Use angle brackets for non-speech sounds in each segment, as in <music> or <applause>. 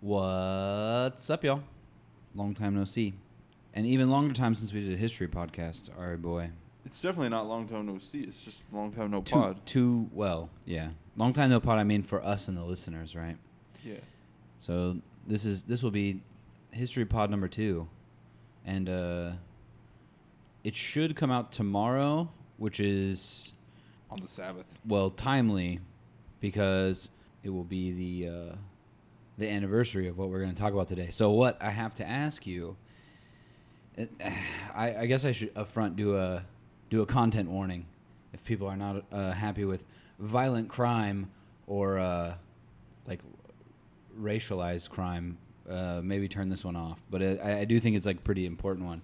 What's up, y'all? Long time no see. And even longer time since we did a history podcast, our boy. It's definitely not long time no see. It's just long time no pod. two, well, yeah. Long time no pod, I mean for us and the listeners, right? Yeah. So this is this will be history pod number two. And uh it should come out tomorrow, which is On the Sabbath. well timely because it will be the uh, the anniversary of what we're going to talk about today. So what I have to ask you, <sighs> I, I guess I should upfront do a do a content warning if people are not uh, happy with violent crime or uh, like racialized crime. Uh, maybe turn this one off, but I, I do think it's like a pretty important one.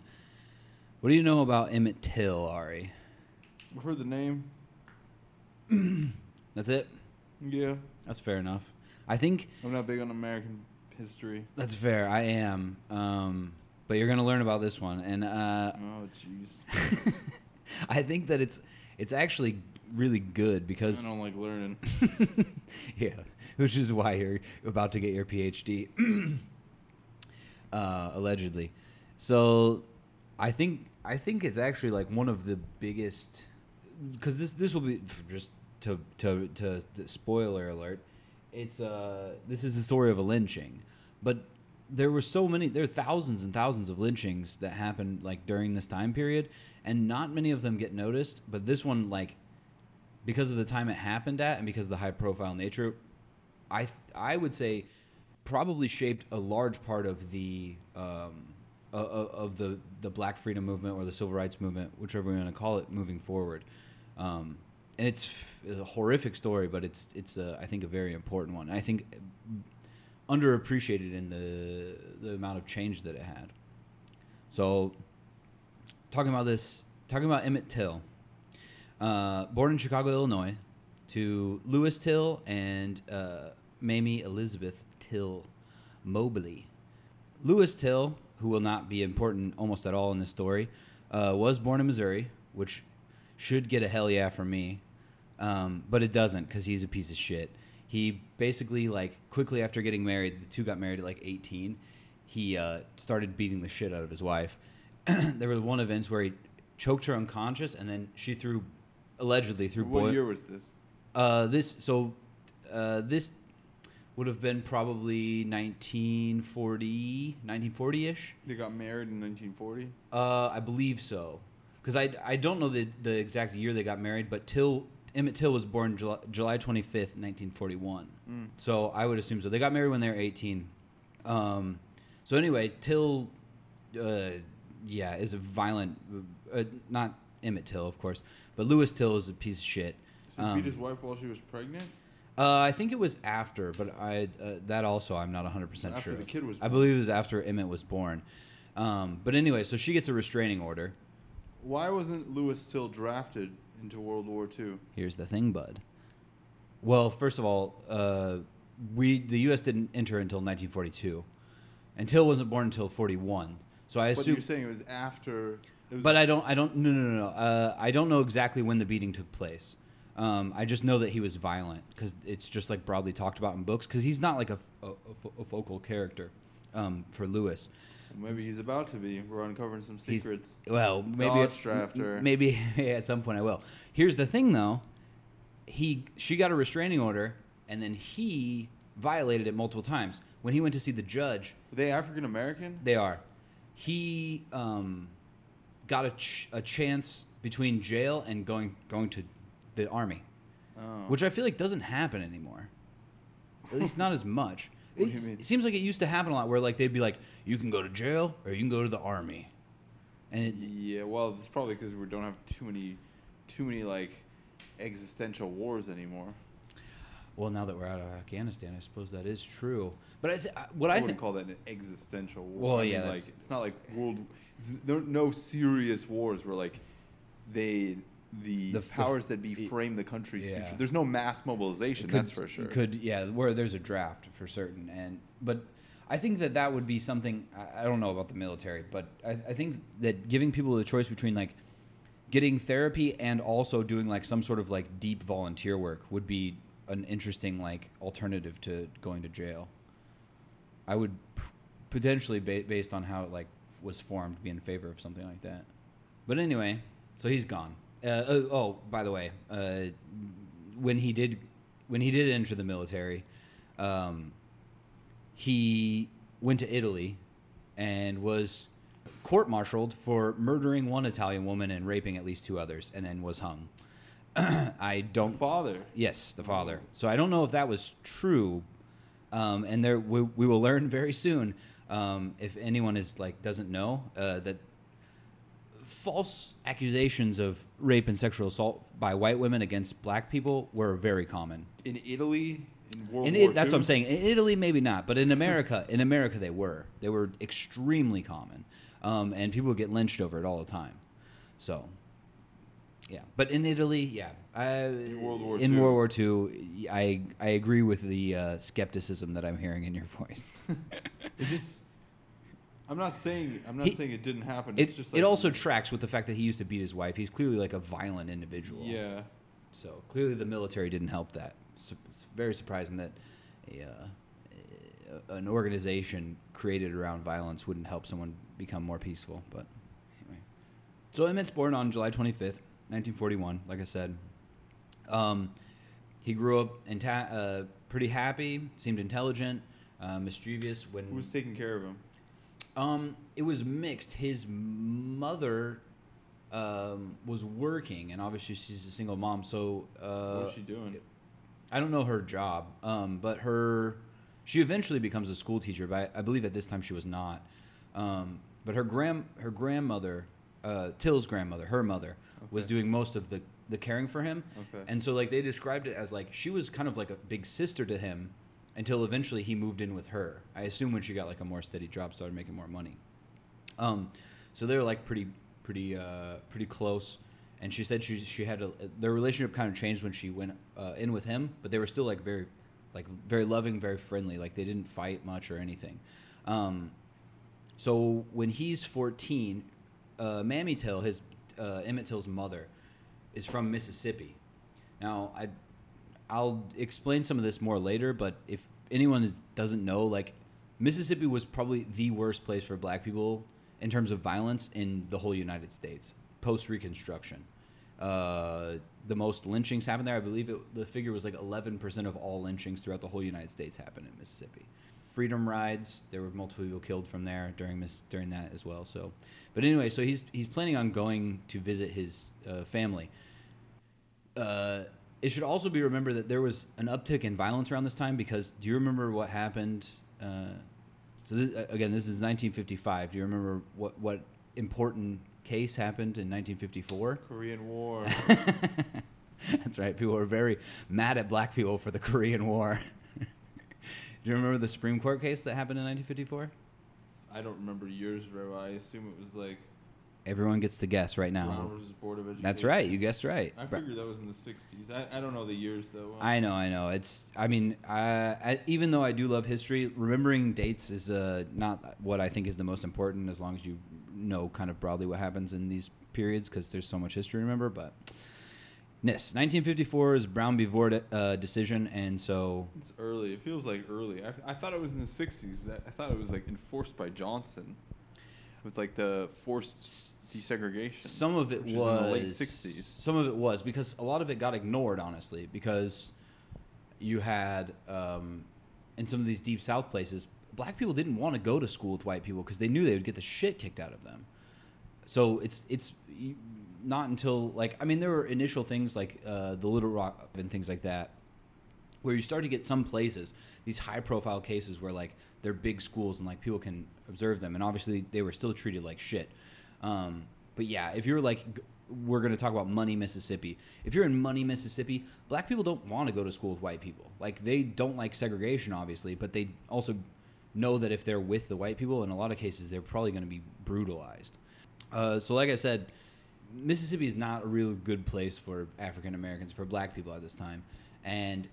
What do you know about Emmett Till, Ari? I've heard the name. <clears throat> That's it. Yeah. That's fair enough. I think I'm not big on American history. That's fair. I am. Um, but you're gonna learn about this one, and uh, Oh, jeez. <laughs> I think that it's it's actually really good because I don't like learning. <laughs> yeah, which is why you're about to get your PhD, <clears throat> uh, allegedly. So, I think I think it's actually like one of the biggest because this this will be just to to to, to spoiler alert. It's uh this is the story of a lynching, but there were so many there are thousands and thousands of lynchings that happened like during this time period and not many of them get noticed but this one like because of the time it happened at and because of the high profile nature i th- i would say probably shaped a large part of the um of the the black freedom movement or the civil rights movement whichever we want to call it moving forward. Um and it's a horrific story but it's it's a, i think a very important one i think underappreciated in the the amount of change that it had. So, talking about this, talking about Emmett Till, uh, born in Chicago, Illinois, to Lewis Till and uh, Mamie Elizabeth Till Mobley. Lewis Till, who will not be important almost at all in this story, uh, was born in Missouri, which should get a hell yeah from me, um, but it doesn't because he's a piece of shit. He basically like quickly after getting married, the two got married at like 18. He uh, started beating the shit out of his wife. <clears throat> there was one event where he choked her unconscious, and then she threw, allegedly threw what boil- year was this? uh, this so uh, this would have been probably 1940 1940ish They got married in 1940. uh, I believe so because I, I don't know the, the exact year they got married but Till Emmett Till was born July, July 25th 1941 Mm. so I would assume so they got married when they were 18 um, so anyway Till uh, yeah is a violent uh, not Emmett Till of course but Lewis Till is a piece of shit So he Um, beat his wife while she was pregnant. uh, I think it was after, but I uh, that also I'm not 100 percent After sure. the kid was I believe it was after Emmett was born. Um, but anyway, so she gets a restraining order. Why wasn't Lewis Till drafted into World War II? Here's the thing, bud. Well, first of all, uh, we the U.S. didn't enter until 1942. Until wasn't born until 41. So I But assume. you're saying it was after. It was But I don't. I don't. No, no, no, no. Uh, I don't know exactly when the beating took place. Um, I just know that he was violent because it's just like broadly talked about in books. Because he's not like a, a, a focal character um, for Lewis. Maybe he's about to be. We're uncovering some He's- secrets. Well, maybe Dodge drafter. Maybe <laughs> at some point I will. Here's the thing, though. He she got a restraining order, and then he violated it multiple times. When he went to see the judge, Were they African American? They are. He um, got a, ch- a chance between jail and going going to the army, Oh. which I feel like doesn't happen anymore. At least not as much. What do It, you mean? it seems like it used to happen a lot, where like they'd be like, "You can go to jail or you can go to the army," and it, yeah, well, it's probably because we don't have too many, too many like existential wars anymore. well, now that we're out of Afghanistan, I suppose that is true. But I th- what I, I wouldn't think call that an existential war. Well, I mean, yeah, like that's- it's not like world. It's, there are no serious wars where like they the, The f- the powers that be frame the country's yeah. future. There's no mass mobilization. could- that's for sure. Could yeah, where there's a draft for certain, and but I think that that would be something. I, I don't know about the military, but I, I think that giving people the choice between like getting therapy and also doing like some sort of like deep volunteer work would be an interesting like alternative to going to jail. I would potentially, ba- based on how it like was formed, be in favor of something like that. But anyway, so he's gone. Uh, oh, oh, by the way, uh, when he did, when he did enter the military, um, he went to Italy and was court-martialed for murdering one Italian woman and raping at least two others, and then was hung. <clears throat> I don't. father. Yes, the father. So I don't know if that was true, um, and there we, we will learn very soon. Um, if anyone is like doesn't know uh, that false accusations of rape and sexual assault by white women against black people were very common. In Italy, in World In War it, that's what I'm saying. In Italy, maybe not, but in America, <laughs> in America, they were. They were extremely common, um, and people would get lynched over it all the time. So, yeah. But in Italy, yeah. I, in World War in II. World War II, I I agree with the uh, skepticism that I'm hearing in your <laughs> voice. It just. I'm not saying. I'm not He- saying it didn't happen. It's It, just. it also tracks with the fact that he used to beat his wife. He's clearly like a violent individual. Yeah. So clearly, the military didn't help that. So it's very surprising that a, uh, an organization created around violence wouldn't help someone become more peaceful. But anyway, so Emmett's born on July 25th, 1941. Like I said, um, he grew up in ta- uh, pretty happy, seemed intelligent, uh, mischievous. When Who was taking care of him? Um, it was mixed. His mother um, was working, and obviously she's a single mom. So uh, what was she doing? I don't know her job, um, but her she eventually becomes a school teacher. But I, I believe at this time she was not. Um, but her grand her grandmother, uh, Till's grandmother, her mother, was doing most of the the caring for him. Okay. And so like they described it as like she was kind of like a big sister to him until eventually he moved in with her. I assume when she got like a more steady job, started making more money. Um, so they were like pretty pretty uh, pretty close. And she said she she had a their relationship kind of changed when she went uh, in with him, but they were still like very like very loving, very friendly. Like they didn't fight much or anything. Um, so when he's 14, uh, Mamie Till, his uh, Emmett Till's mother, is from Mississippi. Now I, I'll explain some of this more later. But if anyone is, doesn't know, like Mississippi was probably the worst place for Black people in terms of violence in the whole United States post Reconstruction. Uh, the most lynchings happened there. I believe it, the figure was like 11% of all lynchings throughout the whole United States happened in Mississippi. Freedom rides, there were multiple people killed from there during miss, during that as well. So, but anyway, so he's he's planning on going to visit his uh, family. Uh, it should also be remembered that there was an uptick in violence around this time because do you remember what happened? Uh, so this, uh, again, this is 1955. Do you remember what what important case happened in 1954? Korean War. <laughs> That's right. People were very mad at black people for the Korean War. <laughs> Do you remember the Supreme Court case that happened in 1954? I don't remember years very well. I assume it was like Everyone gets to guess right Brown now. versus Board of Education. That's right. You guessed right. I figured that was in the '60s. I, I don't know the years though. I know, I know. It's, I mean, uh, I, even though I do love history, remembering dates is uh, not what I think is the most important. As long as you know kind of broadly what happens in these periods, because there's so much history to remember. But NIS 1954 is Brown v. Board uh, decision, and so It's early. It feels like early. I, I thought it was in the '60s. I, I thought it was like enforced by Johnson, with like the forced desegregation. Some of it was in the late '60s. Some of it was because a lot of it got ignored, honestly, because you had um, in some of these deep South places, black people didn't want to go to school with white people because they knew they would get the shit kicked out of them. So it's it's not until like I mean there were initial things like uh, the Little Rock and things like that where you start to get some places these high profile cases where like they're big schools and like people can observe them. And obviously they were still treated like shit. Um, but yeah if you're like we're going to talk about money mississippi. If you're in money mississippi black people don't want to go to school with white people. Like they don't like segregation obviously but they also know that if they're with the white people in a lot of cases they're probably going to be brutalized. Uh, so like i said mississippi is not a real good place for african americans for black people at this time. And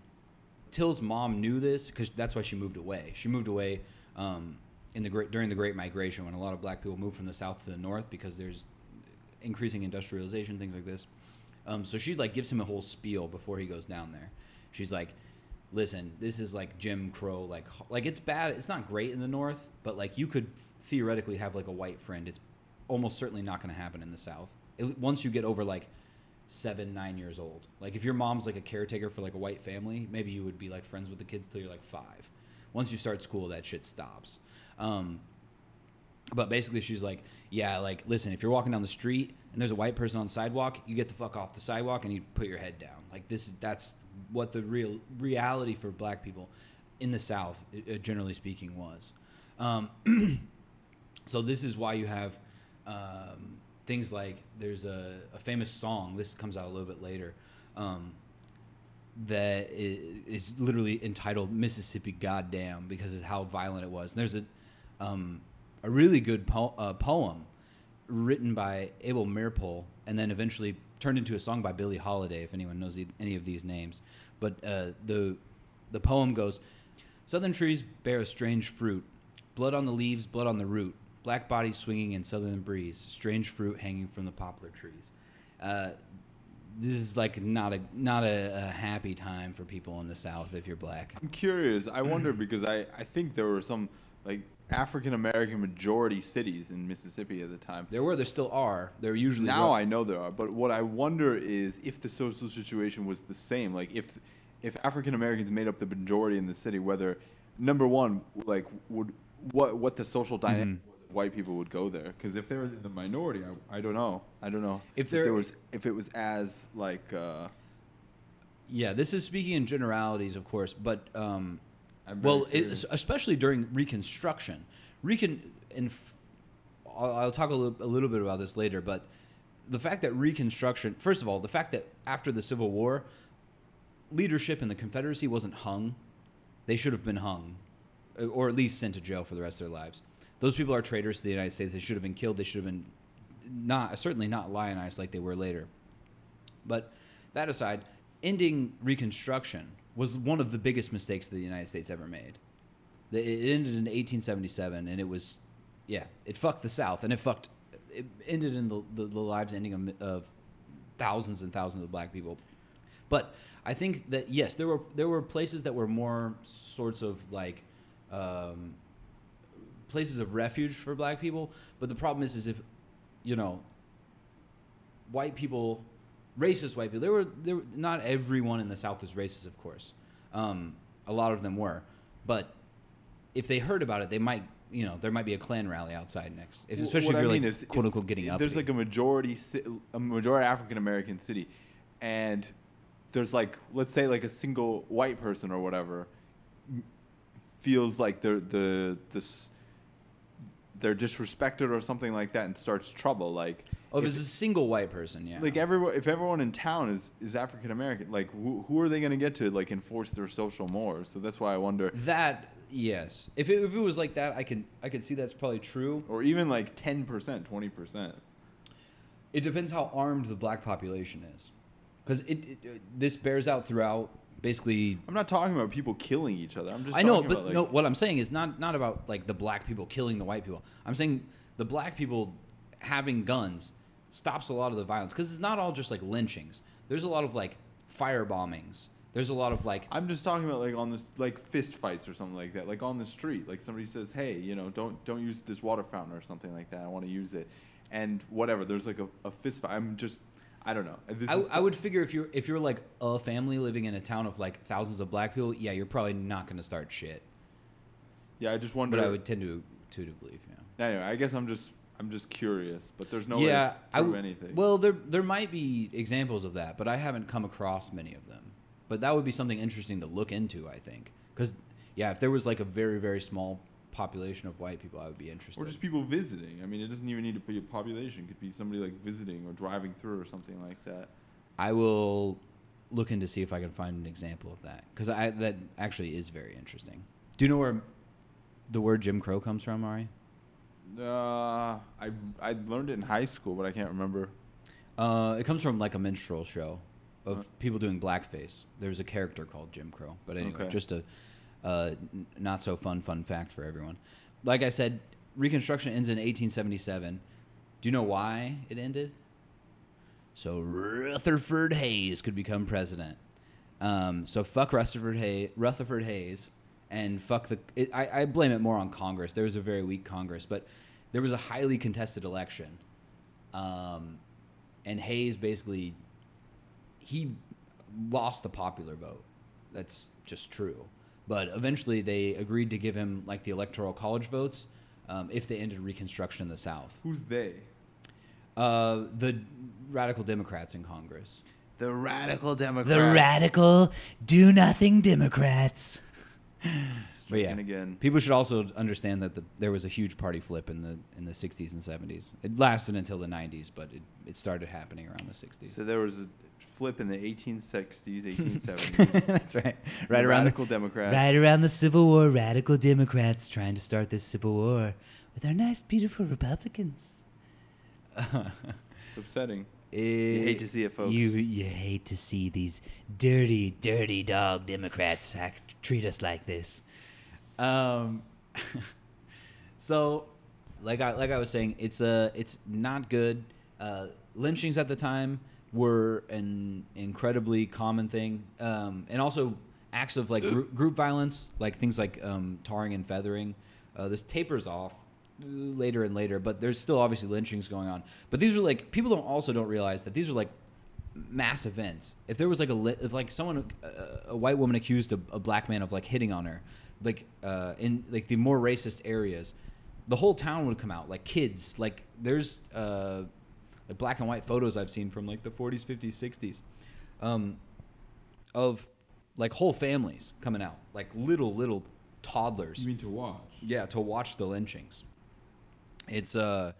Till's mom knew this because that's why she moved away. She moved away um, in the great during the Great Migration when a lot of black people moved from the south to the north because there's increasing industrialization, things like this. Um, so she like gives him a whole spiel before he goes down there. She's like, listen, this is like Jim Crow, like like it's bad. It's not great in the North, but like you could theoretically have like a white friend. It's almost certainly not going to happen in the South. It, once you get over like seven, nine years old, like if your mom's like a caretaker for like a white family, maybe you would be like friends with the kids till you're like five. Once you start school, that shit stops. Um, but basically, she's like, yeah, like, listen, if you're walking down the street and there's a white person on the sidewalk, you get the fuck off the sidewalk and you put your head down. Like this, is that's what the real reality for black people in the South, uh, generally speaking, was. Um, <clears throat> so this is why you have um, things like there's a, a famous song. This comes out a little bit later. Um, that is literally entitled Mississippi Goddamn because of how violent it was. And there's a um, a really good po- uh, poem written by Abel Meeropol and then eventually turned into a song by Billie Holiday, if anyone knows e- any of these names. But uh, the the poem goes, "Southern trees bear a strange fruit, blood on the leaves, blood on the root, black bodies swinging in southern breeze, strange fruit hanging from the poplar trees." Uh, this is like not a not a, a happy time for people in the South if you're black. I'm curious. I wonder because I, I think there were some like African American majority cities in Mississippi at the time. There were, there still are. There usually Now were. I know there are, but what I wonder is if the social situation was the same. Like if if African Americans made up the majority in the city, whether number one, like would what what the social dynamic Mhm. If white people would go there? Because if they were in the minority, I, I don't know. I don't know If there- there was if it was as like uh, Yeah, this is speaking in generalities, of course, but um, well, it, especially during Reconstruction, Recon and f- I'll, I'll talk a little, a little bit about this later, but the fact that Reconstruction, first of all, the fact that after the Civil War, leadership in the Confederacy wasn't hung, they should have been hung, or at least sent to jail for the rest of their lives. Those people are traitors to the United States. They should have been killed. They should have been not certainly not lionized like they were later. But that aside, ending Reconstruction was one of the biggest mistakes that the United States ever made. It ended in 1877, and it was, yeah, it fucked the South, and it fucked, it ended in the, the, the lives ending of, of thousands and thousands of black people. But I think that yes, there were there were places that were more sorts of like um, places of refuge for black people. But the problem is, is if you know white people, racist white people. There were there were, not everyone in the South was racist, of course. Um, a lot of them were, but if they heard about it, they might you know there might be a Klan rally outside next, if, especially what if you're mean like quote if unquote getting up. There's like a majority, a majority African American city, and there's like let's say like a single white person or whatever feels like they're the this they're disrespected or something like that and starts trouble like oh, if if- it's a single white person, yeah. like everyone if everyone in town is is African American like who, who are they going to get to like enforce their social mores so that's why I wonder That yes, if it, if it was like that, I can I could see that's probably true. or even like 10% 20% It depends how armed the black population is, because it, it this bears out throughout basically. I'm not talking about people killing each other I'm just I know, but about, like, no. What I'm saying is not not about like the black people killing the white people. I'm saying the black people having guns stops a lot of the violence because it's not all just like lynchings. There's a lot of like fire bombings. There's a lot of like I'm just talking about like on this like fist fights or something like that, like on the street. Like somebody says, "Hey, you know, don't don't use this water fountain or something like that. I want to use it," and whatever. There's like a, a fist fight. I'm just, I don't know. I, I would figure if you're if you're like a family living in a town of like thousands of black people, yeah, you're probably not going to start shit. yeah, I just wonder. But I would tend to to, to believe, yeah. Anyway, I guess I'm just I'm just curious, but there's no way to w- anything. Well, there there might be examples of that, but I haven't come across many of them. But that would be something interesting to look into, I think, because yeah, if there was like a very very small population of white people, I would be interested. or just people visiting. I mean, it doesn't even need to be a population. It could be somebody like visiting or driving through or something like that. I will look into see if I can find an example of that because I that actually is very interesting. Do you know where the word Jim Crow comes from, Ari? Uh, I I learned it in high school, but I can't remember. Uh, it comes from like a minstrel show of Uh. people doing blackface. There was a character called Jim Crow. But anyway, Okay. just a uh, not so fun fun fact for everyone. Like I said, Reconstruction ends in 1877. Do you know why it ended? So Rutherford Hayes could become president. Um, so fuck Rutherford Hayes, Rutherford Hayes, and fuck the. It, I, I blame it more on Congress. There was a very weak Congress, but there was a highly contested election, um, and Hayes basically he lost the popular vote. That's just true. But eventually, they agreed to give him like the electoral college votes um, if they ended Reconstruction in the South. Who's they? Uh, the radical Democrats in Congress. The radical Democrats. The radical do nothing Democrats. <laughs> But yeah, again. people should also understand that the, there was a huge party flip in the in the 60s and 70s. It lasted until the 90s, but it, it started happening around the 60s. So there was a flip in the 1860s, 1870s. <laughs> <laughs> That's right. Right around radical the, Democrats. right around the Civil War, radical Democrats trying to start this Civil War with our nice, beautiful Republicans. It's upsetting. <laughs> you hate to see it, folks. You you hate to see these dirty, dirty dog Democrats act, treat us like this. Um, so, like I like I was saying, it's uh it's not good. Uh, lynchings at the time were an incredibly common thing, um, and also acts of like group, <gasps> group violence, like things like um, tarring and feathering. Uh, this tapers off later and later, but there's still obviously lynchings going on. But these are like people don't also don't realize that these are like mass events. If there was like a if like someone uh, a white woman accused a, a black man of like hitting on her, like uh, in like the more racist areas, the whole town would come out. Like kids, like there's uh, like black and white photos I've seen from like the 40s, 50s, 60s, um, of like whole families coming out, like little little toddlers. You mean to watch? Yeah, to watch the lynchings. It's uh,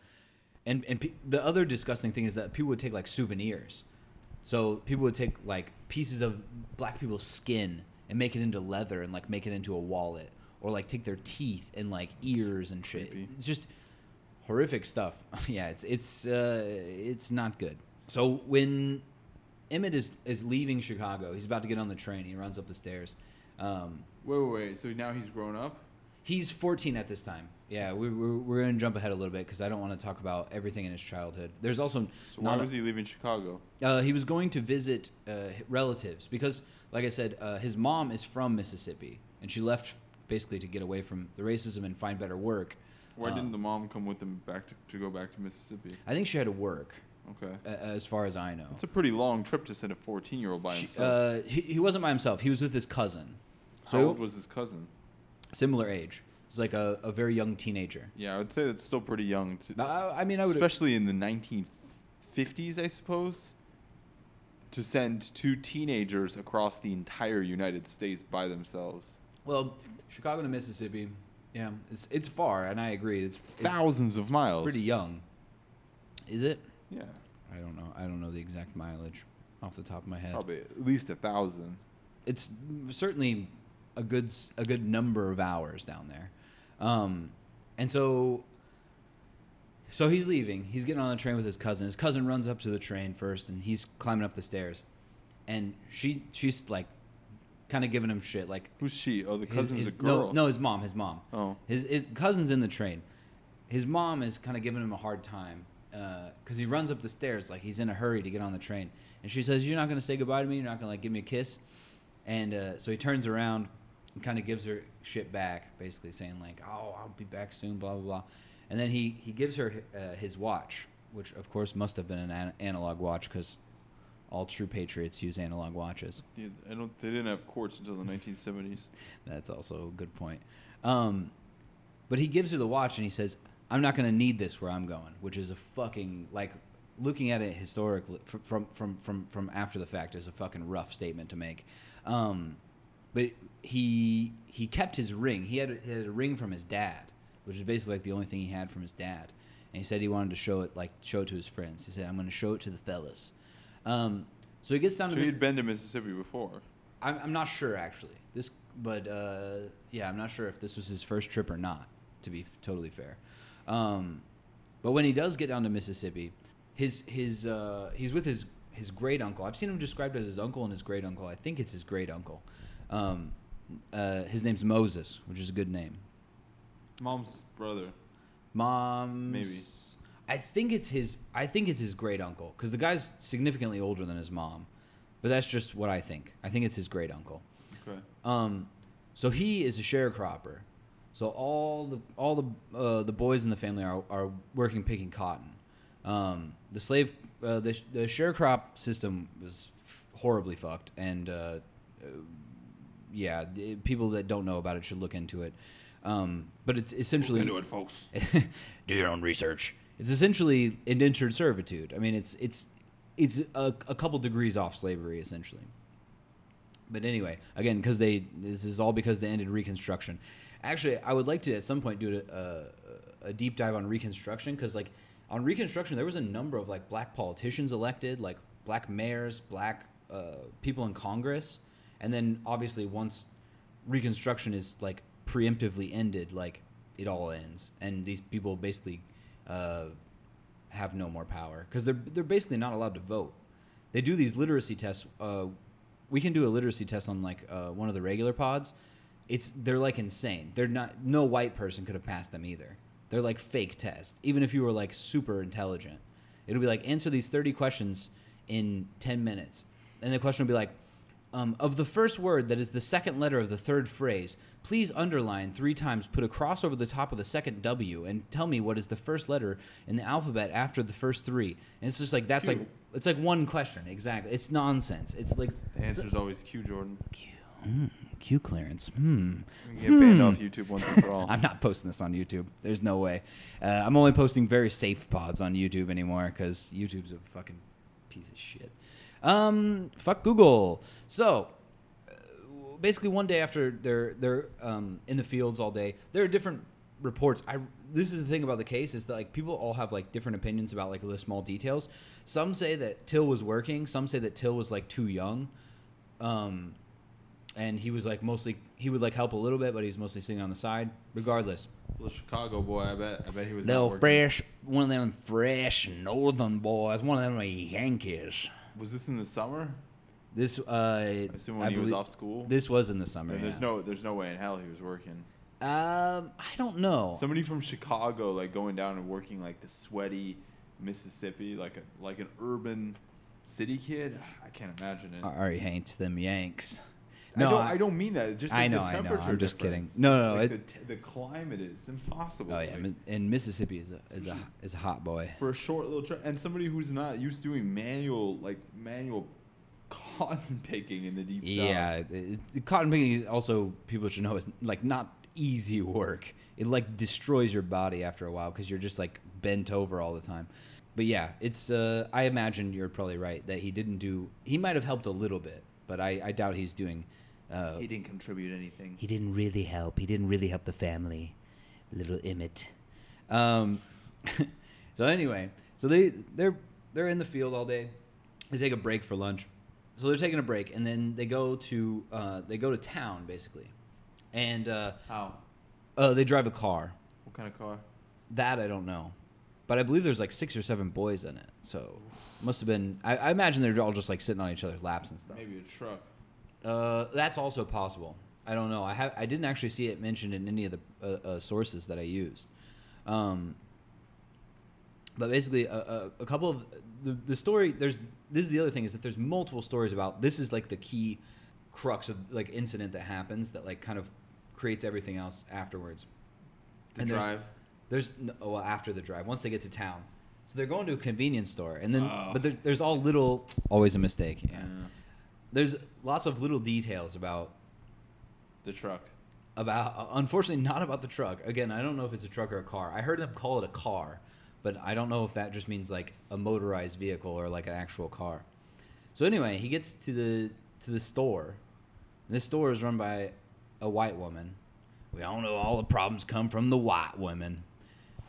and and pe- the other disgusting thing is that people would take like souvenirs. So people would take like pieces of black people's skin and make it into leather and like make it into a wallet, or like take their teeth and like ears and shit. Creepy. It's just horrific stuff. <laughs> yeah, it's it's uh, it's not good. So when Emmett is is leaving Chicago, he's about to get on the train. He runs up the stairs. Um, Wait, wait, wait. So now he's grown up? He's 14 at this time. Yeah, we, we're, we're going to jump ahead a little bit because I don't want to talk about everything in his childhood. There's also So why was he leaving Chicago? uh, he was going to visit uh, relatives because, like I said, uh, his mom is from Mississippi and she left basically to get away from the racism and find better work. Why Uh, didn't the mom come with them back to, to go back to Mississippi? I think she had to work, Okay. as far as I know. It's a pretty long trip to send a 14 year old by She- himself. uh, he, he wasn't by himself. He was with his cousin. How So old was his cousin? similar age. He's like a, a very young teenager. Yeah, I would say that's still pretty young. To, Uh, I mean, I would especially in the 1950s, I suppose, to send two teenagers across the entire United States by themselves. Well, Chicago to Mississippi, yeah, it's it's far, and I agree. It's, it's Thousands of miles. pretty young. Is it? Yeah, I don't know. I don't know the exact mileage off the top of my head. probably at least a thousand. It's certainly a good a good number of hours down there, um, and so. So he's leaving. He's getting on the train with his cousin. His cousin runs up to the train first, and he's climbing up the stairs, and she she's like, kind of giving him shit, like Who's she? Oh, the his- cousin's his- a girl. No, no, his mom. His mom. Oh. His his cousin's in the train. His mom is kind of giving him a hard time because he runs up the stairs like he's in a hurry to get on the train, and she says, "You're not gonna say goodbye to me. You're not gonna like give me a kiss." And uh, so he turns around and kind of gives her shit back, basically saying like, "Oh, I'll be back soon," blah blah blah. And then he he gives her uh, his watch, which of course must have been an an- analog watch because all true patriots use analog watches. Yeah, I don't. They didn't have quartz until the 1970s. <laughs> That's also a good point. Um, but he gives her the watch and he says, "I'm not going to need this where I'm going," which is a fucking like looking at it historically from from from from after the fact is a fucking rough statement to make. Um, but he he kept his ring. He had a, he had a ring from his dad, which is basically like the only thing he had from his dad. And he said he wanted to show it like show it to his friends. He said, "I'm going to show it to the fellas." Um, so he gets down So to he'd Miss- been to Mississippi before. I'm, I'm not sure actually. This, but uh, yeah, I'm not sure if this was his first trip or not. To be f- totally fair, um, but when he does get down to Mississippi, his his uh, he's with his his great uncle. I've seen him described as his uncle and his great uncle. I think it's his great uncle. Um, uh, his name's Moses, which is a good name. Mom's brother. Mom, Maybe. I think it's his. I think it's his great uncle because the guy's significantly older than his mom. but that's just what I think. I think it's his great uncle. Okay. Um, so he is a sharecropper. So all the all the uh, the boys in the family are are working picking cotton. Um, the slave uh, the the sharecrop system was f- horribly fucked, and uh, uh, yeah, d- people that don't know about it should look into it. Um, but it's essentially Look into it, folks. <laughs> do your own research. It's essentially indentured servitude. I mean, it's it's it's a, a couple degrees off slavery essentially. But anyway, again, because they this is all because they ended Reconstruction. Actually, I would like to at some point do a, a, deep dive on Reconstruction because like on Reconstruction there was a number of like black politicians elected, like black mayors, black uh, people in Congress, and then obviously once Reconstruction is like preemptively ended, like it all ends, and these people basically uh, have no more power because they're they're basically not allowed to vote. They do these literacy tests. Uh, we can do a literacy test on like uh, one of the regular pods. It's they're like insane. They're not. No white person could have passed them either. They're like fake tests. Even if you were like super intelligent, it'll be like answer these thirty questions in ten minutes, and the question will be like, um, of the first word that is the second letter of the third phrase, please underline three times, put a cross over the top of the second W, and tell me what is the first letter in the alphabet after the first three. And it's just like that's Q. like it's like one question exactly. It's nonsense. It's like The answer's always Q, Jordan. Q, hmm, Q clearance. Hmm. You get banned Hmm. off YouTube once and for all. <laughs> I'm not posting this on YouTube. There's no way. Uh, I'm only posting very safe pods on YouTube anymore because YouTube's a fucking piece of shit. Um, fuck Google. So, uh, basically, one day after they're they're um, in the fields all day, there are different reports. I this is the thing about the case is that like people all have like different opinions about like the small details. Some say that Till was working. Some say that Till was like too young. Um, and he was like mostly he would like help a little bit, but he's mostly sitting on the side. Regardless, Little Chicago boy, I bet. I bet he was. little fresh, one of them fresh northern boys, one of them Yankees. Was this in the summer? This uh, I assume when I he was believe- off school. This was in the summer. There's yeah. no, there's no way in hell he was working. Um, I don't know. Somebody from Chicago, like going down and working like the sweaty Mississippi, like a like an urban city kid. I can't imagine it. Ari hates them Yanks. I No, don't, I- I, don't mean that. Just I like know, the I know. temperature I'm just kidding. difference. No, no, no, Like it- the, t- the climate is impossible. Oh yeah, Like, Mi- and Mississippi is a is a <clears throat> is a hot boy. for a short little trip, and somebody who's not used to doing manual like manual cotton <laughs> picking in the deep Yeah, south. it, it- cotton picking is also people should know is like not easy work. It like destroys your body after a while because you're just like bent over all the time. But yeah, it's. Uh, I imagine you're probably right that he didn't do. He might have helped a little bit, but I, I doubt he's doing. Uh, He didn't contribute anything. he didn't really help. He didn't really help the family. Little Emmett. Um, <laughs> so anyway, so they they're they're in the field all day. They take a break for lunch. So they're taking a break, and then they go to uh, they go to town basically, and uh, How? uh, they drive a car. What kind of car? That I don't know, but I believe there's like six or seven boys in it. So must have been. I, I imagine they're all just like sitting on each other's laps and stuff. Maybe a truck. Uh, that's also possible. I don't know. I have. I didn't actually see it mentioned in any of the uh, uh, sources that I used. Um, but basically, a, a, a couple of the, the story. There's this is the other thing is that there's multiple stories about this is like the key crux of like incident that happens that like kind of creates everything else afterwards. The And there's- drive. There's no, well after the drive once they get to town, so they're going to a convenience store and then Oh. but there, there's all little always a mistake. Yeah. Yeah. There's lots of little details about The truck. about uh, unfortunately not about the truck. Again i don't know if it's a truck or a car. I heard them call it a car but i don't know if that just means like a motorized vehicle or like an actual car. So anyway he gets to the to the store. And this store is run by a white woman. We all know all the problems come from the white women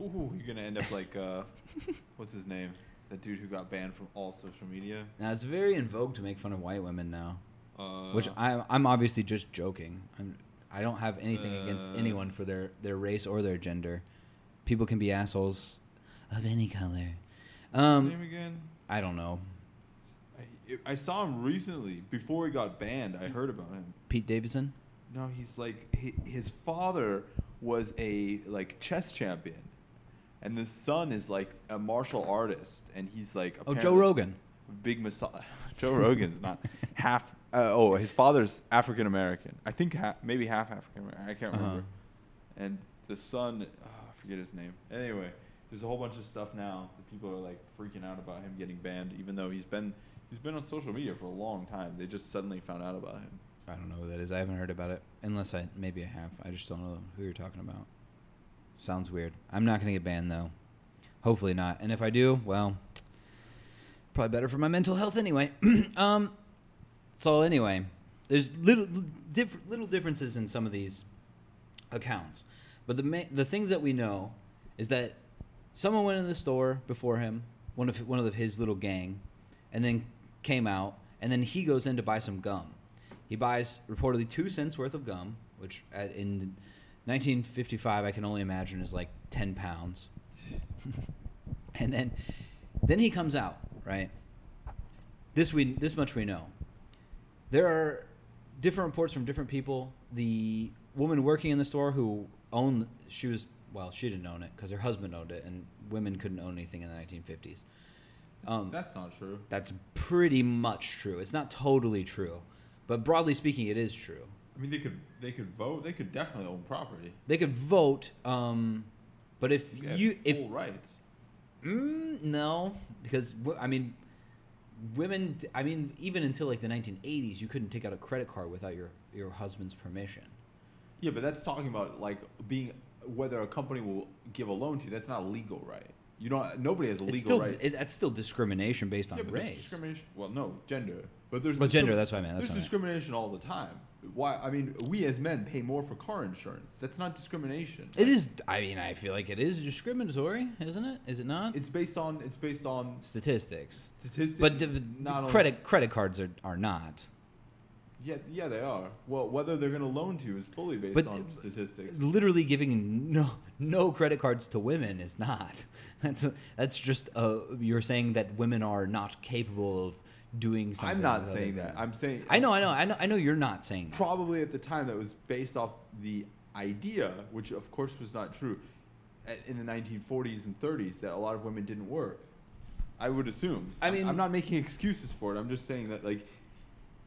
Ooh, you're gonna end up like uh, <laughs> what's his name? That dude who got banned from all social media. now it's very in vogue to make fun of white women now Uh, which I'm i'm obviously just joking I'm, i don't have anything against Uh. anyone for their, their race or their gender people can be assholes of any color um, name again? I don't know. I, I saw him recently before he got banned. I heard about him. Pete Davidson? No, he's like hi- his father was a like chess champion, and the son is like a martial artist, and he's like Oh, Joe Rogan. big massage. <laughs> Joe Rogan's not half. Uh, oh, his father's African American. I think ha- maybe half African American. I can't Uh-huh. remember. And the son, oh, I forget his name. Anyway, there's a whole bunch of stuff now that people are like freaking out about him getting banned, even though he's been he's been on social media for a long time. They just suddenly found out about him. I don't know who that is. I haven't heard about it. Unless I maybe I have. I just don't know who you're talking about. Sounds weird. I'm not gonna get banned though. Hopefully not. And if I do, well, probably better for my mental health anyway. <clears throat> um, so anyway, there's little diff- little differences in some of these accounts, but the ma- the things that we know is that someone went in the store before him, one of one of his little gang, and then came out, and then he goes in to buy some gum. He buys reportedly two cents worth of gum, which at, in 1955 I can only imagine is like 10 pounds. <laughs> and then, then he comes out, right? This we this much we know. There are different reports from different people. The woman working in the store who owned she was well she didn't own it because her husband owned it, and women couldn't own anything in the 1950s. Um, That's not true. that's pretty much true. It's not totally true, but broadly speaking, it is true. I mean, they could they could vote. They could definitely own property. They could vote, um, but if you full if rights. mm, no, because I mean, women. I mean, even until like the 1980s, you couldn't take out a credit card without your your husband's permission. Yeah, but that's talking about like being whether a company will give a loan to you. That's not a legal right. You don't. Nobody has a legal still right. it, that's still discrimination based on yeah, but race. discrimination. Well, no, gender. But there's Well, gender, that's what I meant, that's there's what I meant. discrimination all the time. Why? I mean, we as men pay more for car insurance. That's not discrimination. It Like. I mean, I feel like it is discriminatory, isn't it? Is it not? It's based on. It's based on Statistics. statistics. But the, not credit credit cards are, are not. Yeah, yeah, they are. Well, whether they're going to loan to you is fully based But- on statistics. literally giving no no credit cards to women is not. <laughs> That's that's just uh, you're saying that women are not capable of doing something. I'm not saying that. I'm saying. I know, I know, I know, I know. You're not saying that. probably at the time that was based off the idea, which of course was not true, at- in the 1940s and 30s that a lot of women didn't work. I would assume. I I'm- mean- I'm not making excuses for it. I'm just saying that like,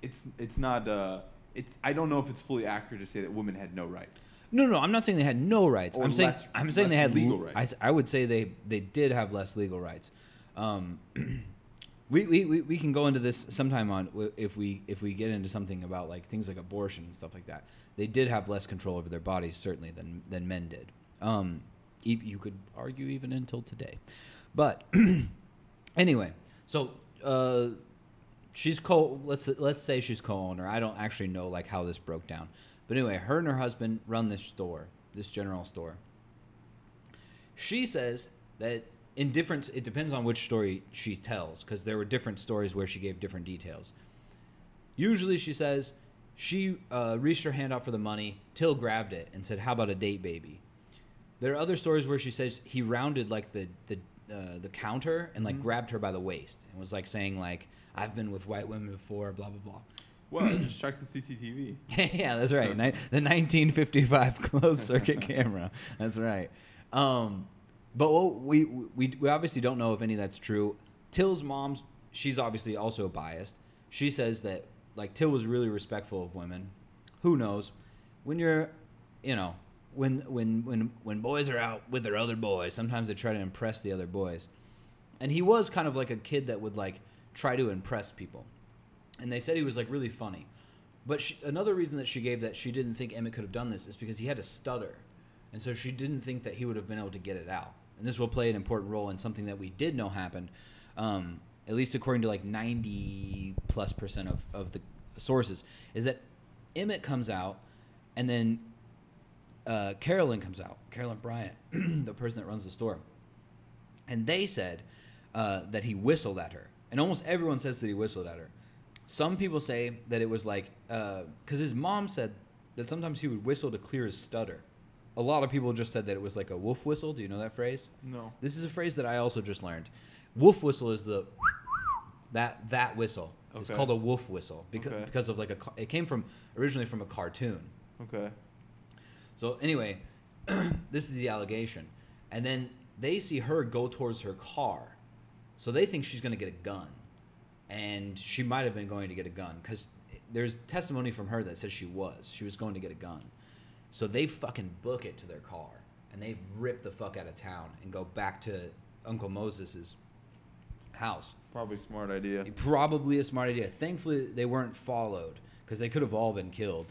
it's it's not. Uh, it's I don't know if it's fully accurate to say that women had no rights. No, no, I'm not saying they had no rights. Or I'm saying less- I'm saying they less had legal l- I rights. I, would say they they did have less legal rights. Um, <clears throat> we, we, we, can go into this sometime on if we if we get into something about like things like abortion and stuff like that. They did have less control over their bodies certainly than than men did. Um, you could argue even until today, but <clears throat> anyway, so uh, she's co. Let's let's say she's co-owner. I don't actually know like how this broke down, but anyway, her and her husband run this store, this general store. She says that in different, it depends on which story she tells, because there were different stories where she gave different details. Usually, she says she uh, reached her hand out for the money. Till grabbed it and said, "How about a date, baby?" There are other stories where she says he rounded like the the uh, the counter and like Mhm. grabbed her by the waist and was like saying like, "I've been with white women before," blah blah blah. Well, just check the CCTV. <laughs> yeah, that's right. Ni- the 1955 <laughs> closed circuit <laughs> camera. That's right. Um, but we, we we obviously don't know if any of that's true. Till's mom, she's obviously also biased. She says that like Till was really respectful of women. Who knows? When you're, you know, when when when when boys are out with their other boys, sometimes they try to impress the other boys. And he was kind of like a kid that would like try to impress people and they said he was like really funny. But she, another reason that she gave that she didn't think Emmett could have done this is because he had a stutter, and so she didn't think that he would have been able to get it out. And this will play an important role in something that we did know happened, um, at least according to like ninety plus percent of of the sources, is that Emmett comes out, and then uh, Carolyn comes out, Carolyn Bryant, <clears throat> the person that runs the store, and they said uh, that he whistled at her, and almost everyone says that he whistled at her. Some people say that it was like because his mom said that sometimes he would whistle to clear his stutter. A lot of people just said that it was like a wolf whistle. Do you know that phrase? No. This is a phrase that I also just learned. Wolf whistle is the that that whistle. It's called a wolf whistle because Okay. because of like a it came from originally from a cartoon. Okay. So anyway, <clears throat> this is the allegation, and then they see her go towards her car, so they think she's gonna get a gun, and she might have been going to get a gun because there's testimony from her that says she was. She was going to get a gun. So they fucking book it to their car and they rip the fuck out of town and go back to Uncle Moses's house. Probably smart idea. Probably a smart idea. Thankfully, they weren't followed because they could have all been killed.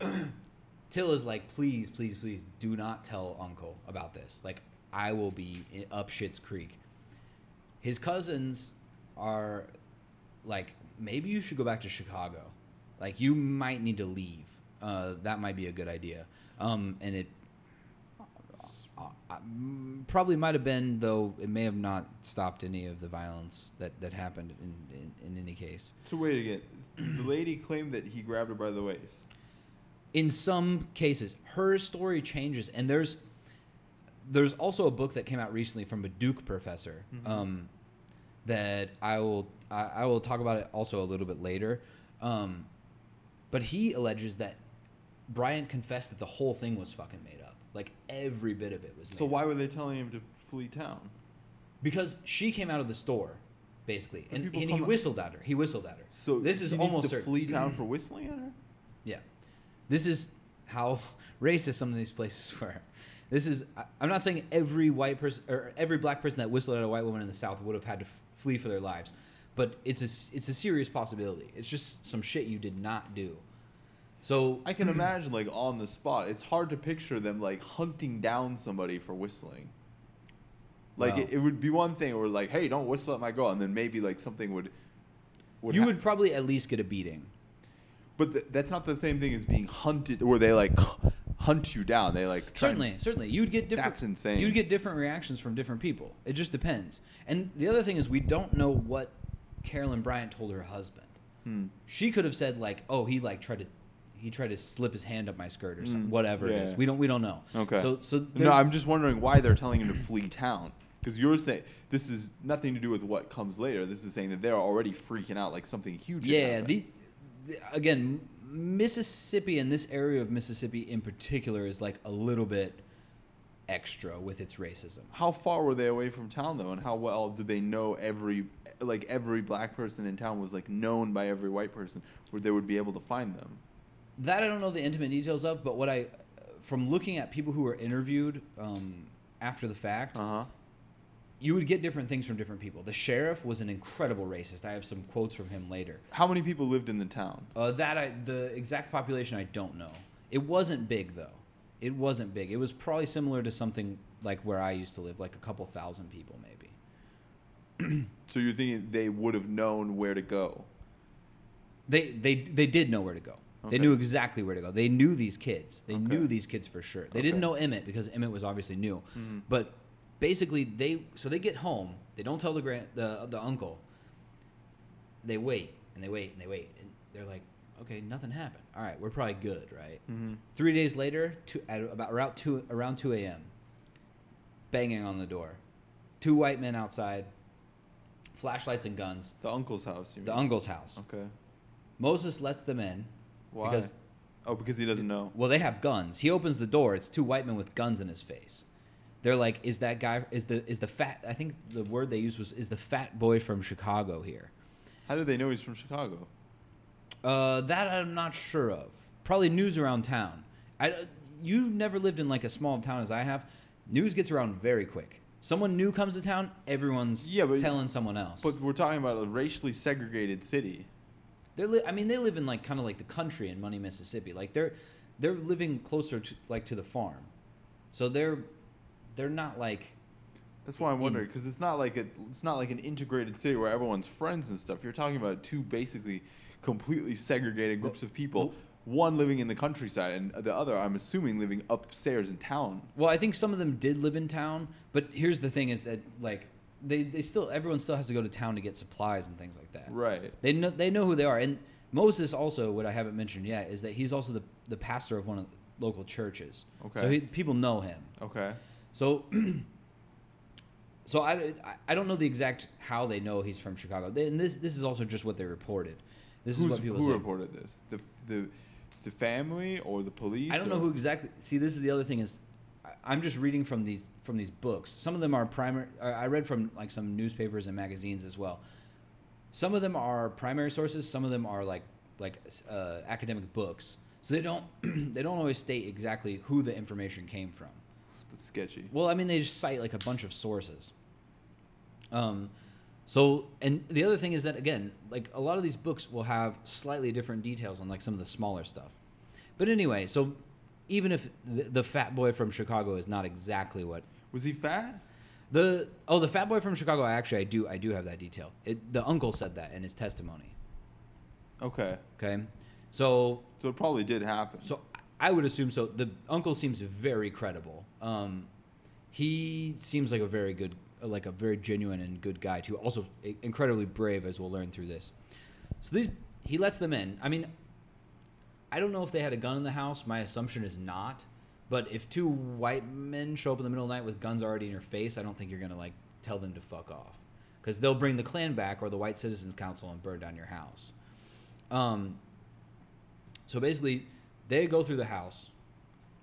<clears throat> Till is like, please, please, please, do not tell Uncle about this. Like, I will be up Shit's Creek. His cousins are like, maybe you should go back to Chicago. Like, you might need to leave. Uh, that might be a good idea. Um, and it uh, uh, probably might have been, though it may have not stopped any of the violence that, that happened in, in, in any case. So wait again. The lady claimed that he grabbed her by the waist. in some cases her story changes and there's there's also a book that came out recently from a duke professor Mhm. um, that i will I, I will talk about it also a little bit later um, but he alleges that bryant confessed that the whole thing was fucking made up like every bit of it was made So up. why were they telling him to flee town? because she came out of the store basically and, and he whistled at her he whistled at her So this is almost to flee town for whistling at her. <clears throat> Yeah. This is how <laughs> racist some of these places <laughs> were. This is, I'm not saying every white person or every black person that whistled at a white woman in the South would have had to f- flee for their lives, but it's a, it's a serious possibility. It's just some shit you did not do. So, I can imagine like on the spot. It's hard to picture them like hunting down somebody for whistling. Like Wow. it, it would be one thing where like, hey, don't whistle at my girl, and then maybe like something would. you hap- would probably at least get a beating. but th- that's not the same thing as being hunted, where they like hunt you down. They like try and- Certainly, certainly, you'd get different. That's insane. You'd get different reactions from different people. It just depends. And the other thing is, we don't know what Carolyn Bryant told her husband. Hmm. she could have said like, "Oh, he like tried to, he tried to slip his hand up my skirt or something, Mm, whatever it yeah. is." We don't we don't know. Okay. So so No, I'm just wondering why they're telling him to flee town. Because you're saying this is nothing to do with what comes later. This is saying that they're already freaking out, like something huge. yeah. The, the again, Mississippi and this area of Mississippi in particular is like a little bit extra with its racism. How far were they away from town though, and how well did they know every like every black person in town was like known by every white person, where they would be able to find them? That I don't know the intimate details of, but what I, from looking at people who were interviewed um, after the fact, Uh huh. you would get different things from different people. The sheriff was an incredible racist. I have some quotes from him later. How many people lived in the town? Uh, that I the exact population I don't know. It wasn't big though. It wasn't big. It was probably similar to something like where I used to live, like a couple thousand people maybe. <clears throat> So you're thinking they would have known where to go? They they they did know where to go. They knew exactly where to go. They knew these kids. They Okay. knew these kids for sure. They didn't know Emmett because Emmett was obviously new. Mhm. But basically, they so they get home. They don't tell the grand the the uncle. They wait and they wait and they wait and they're like, okay, nothing happened. All right, we're probably good, right? Mm-hmm. Three days later, two, at about around two around two a.m. Banging on the door, two white men outside, flashlights and guns. The uncle's house. You The uncle's house. Okay. Moses lets them in Why? because oh, because he doesn't know. well, they have guns. He opens the door. It's two white men with guns in his face. They're like, "Is that guy? Is the is the fat? I think the word they used was is the fat boy from Chicago here." How do they know he's from Chicago? Uh, that I'm not sure of. Probably news around town. I, you never lived in like a small town as I have. News gets around very quick. Someone new comes to town, everyone's Yeah, but- telling someone else. But we're talking about a racially segregated city. They're li- I mean, they live in like kind of like the country in Money, Mississippi. Like they're they're living closer to like to the farm, so they're they're not like That's why I'm wondering because it's not like a it's not like an integrated city where everyone's friends and stuff. You're talking about two basically completely segregated groups of people. One living in the countryside and the other, I'm assuming, living upstairs in town. Well, I think some of them did live in town, but here's the thing: is that like they, they still everyone still has to go to town to get supplies and things like that. Right. They know they know who they are, and Moses also what I haven't mentioned yet is that he's also the the pastor of one of the local churches. Okay. So he, people know him. Okay. So. <clears throat> So I, I- don't know the exact how they know he's from Chicago. They- And this this is also just what they reported. This is what people who say. reported this? The the the family or the police? I don't know who exactly. See, this is the other thing is, I'm just reading from these from these books. Some of them are primary. I read from like some newspapers and magazines as well. some of them are primary sources, some of them are like like uh, academic books. So they don't <clears throat> they don't always state exactly who the information came from. That's sketchy. Well, I mean, they just cite like a bunch of sources. Um, so, and the other thing is that again, like a lot of these books will have slightly different details on like some of the smaller stuff. But anyway, so even if the, the fat boy from Chicago is not exactly what Was he fat? the oh the fat boy from Chicago, I actually I do I do have that detail. It, the uncle said that in his testimony. Okay. Okay, so So it probably did happen. So I would assume so. The uncle seems very credible. Um, he seems like a very good, like a very genuine and good guy too. Also incredibly brave, as we'll learn through this. So these, he lets them in. I mean, I don't know if they had a gun in the house. My assumption is not. But if two white men show up in the middle of the night with guns already in your face, I don't think you're gonna like tell them to fuck off, because they'll bring the Klan back or the White Citizens Council and burn down your house. Um, so basically, they go through the house,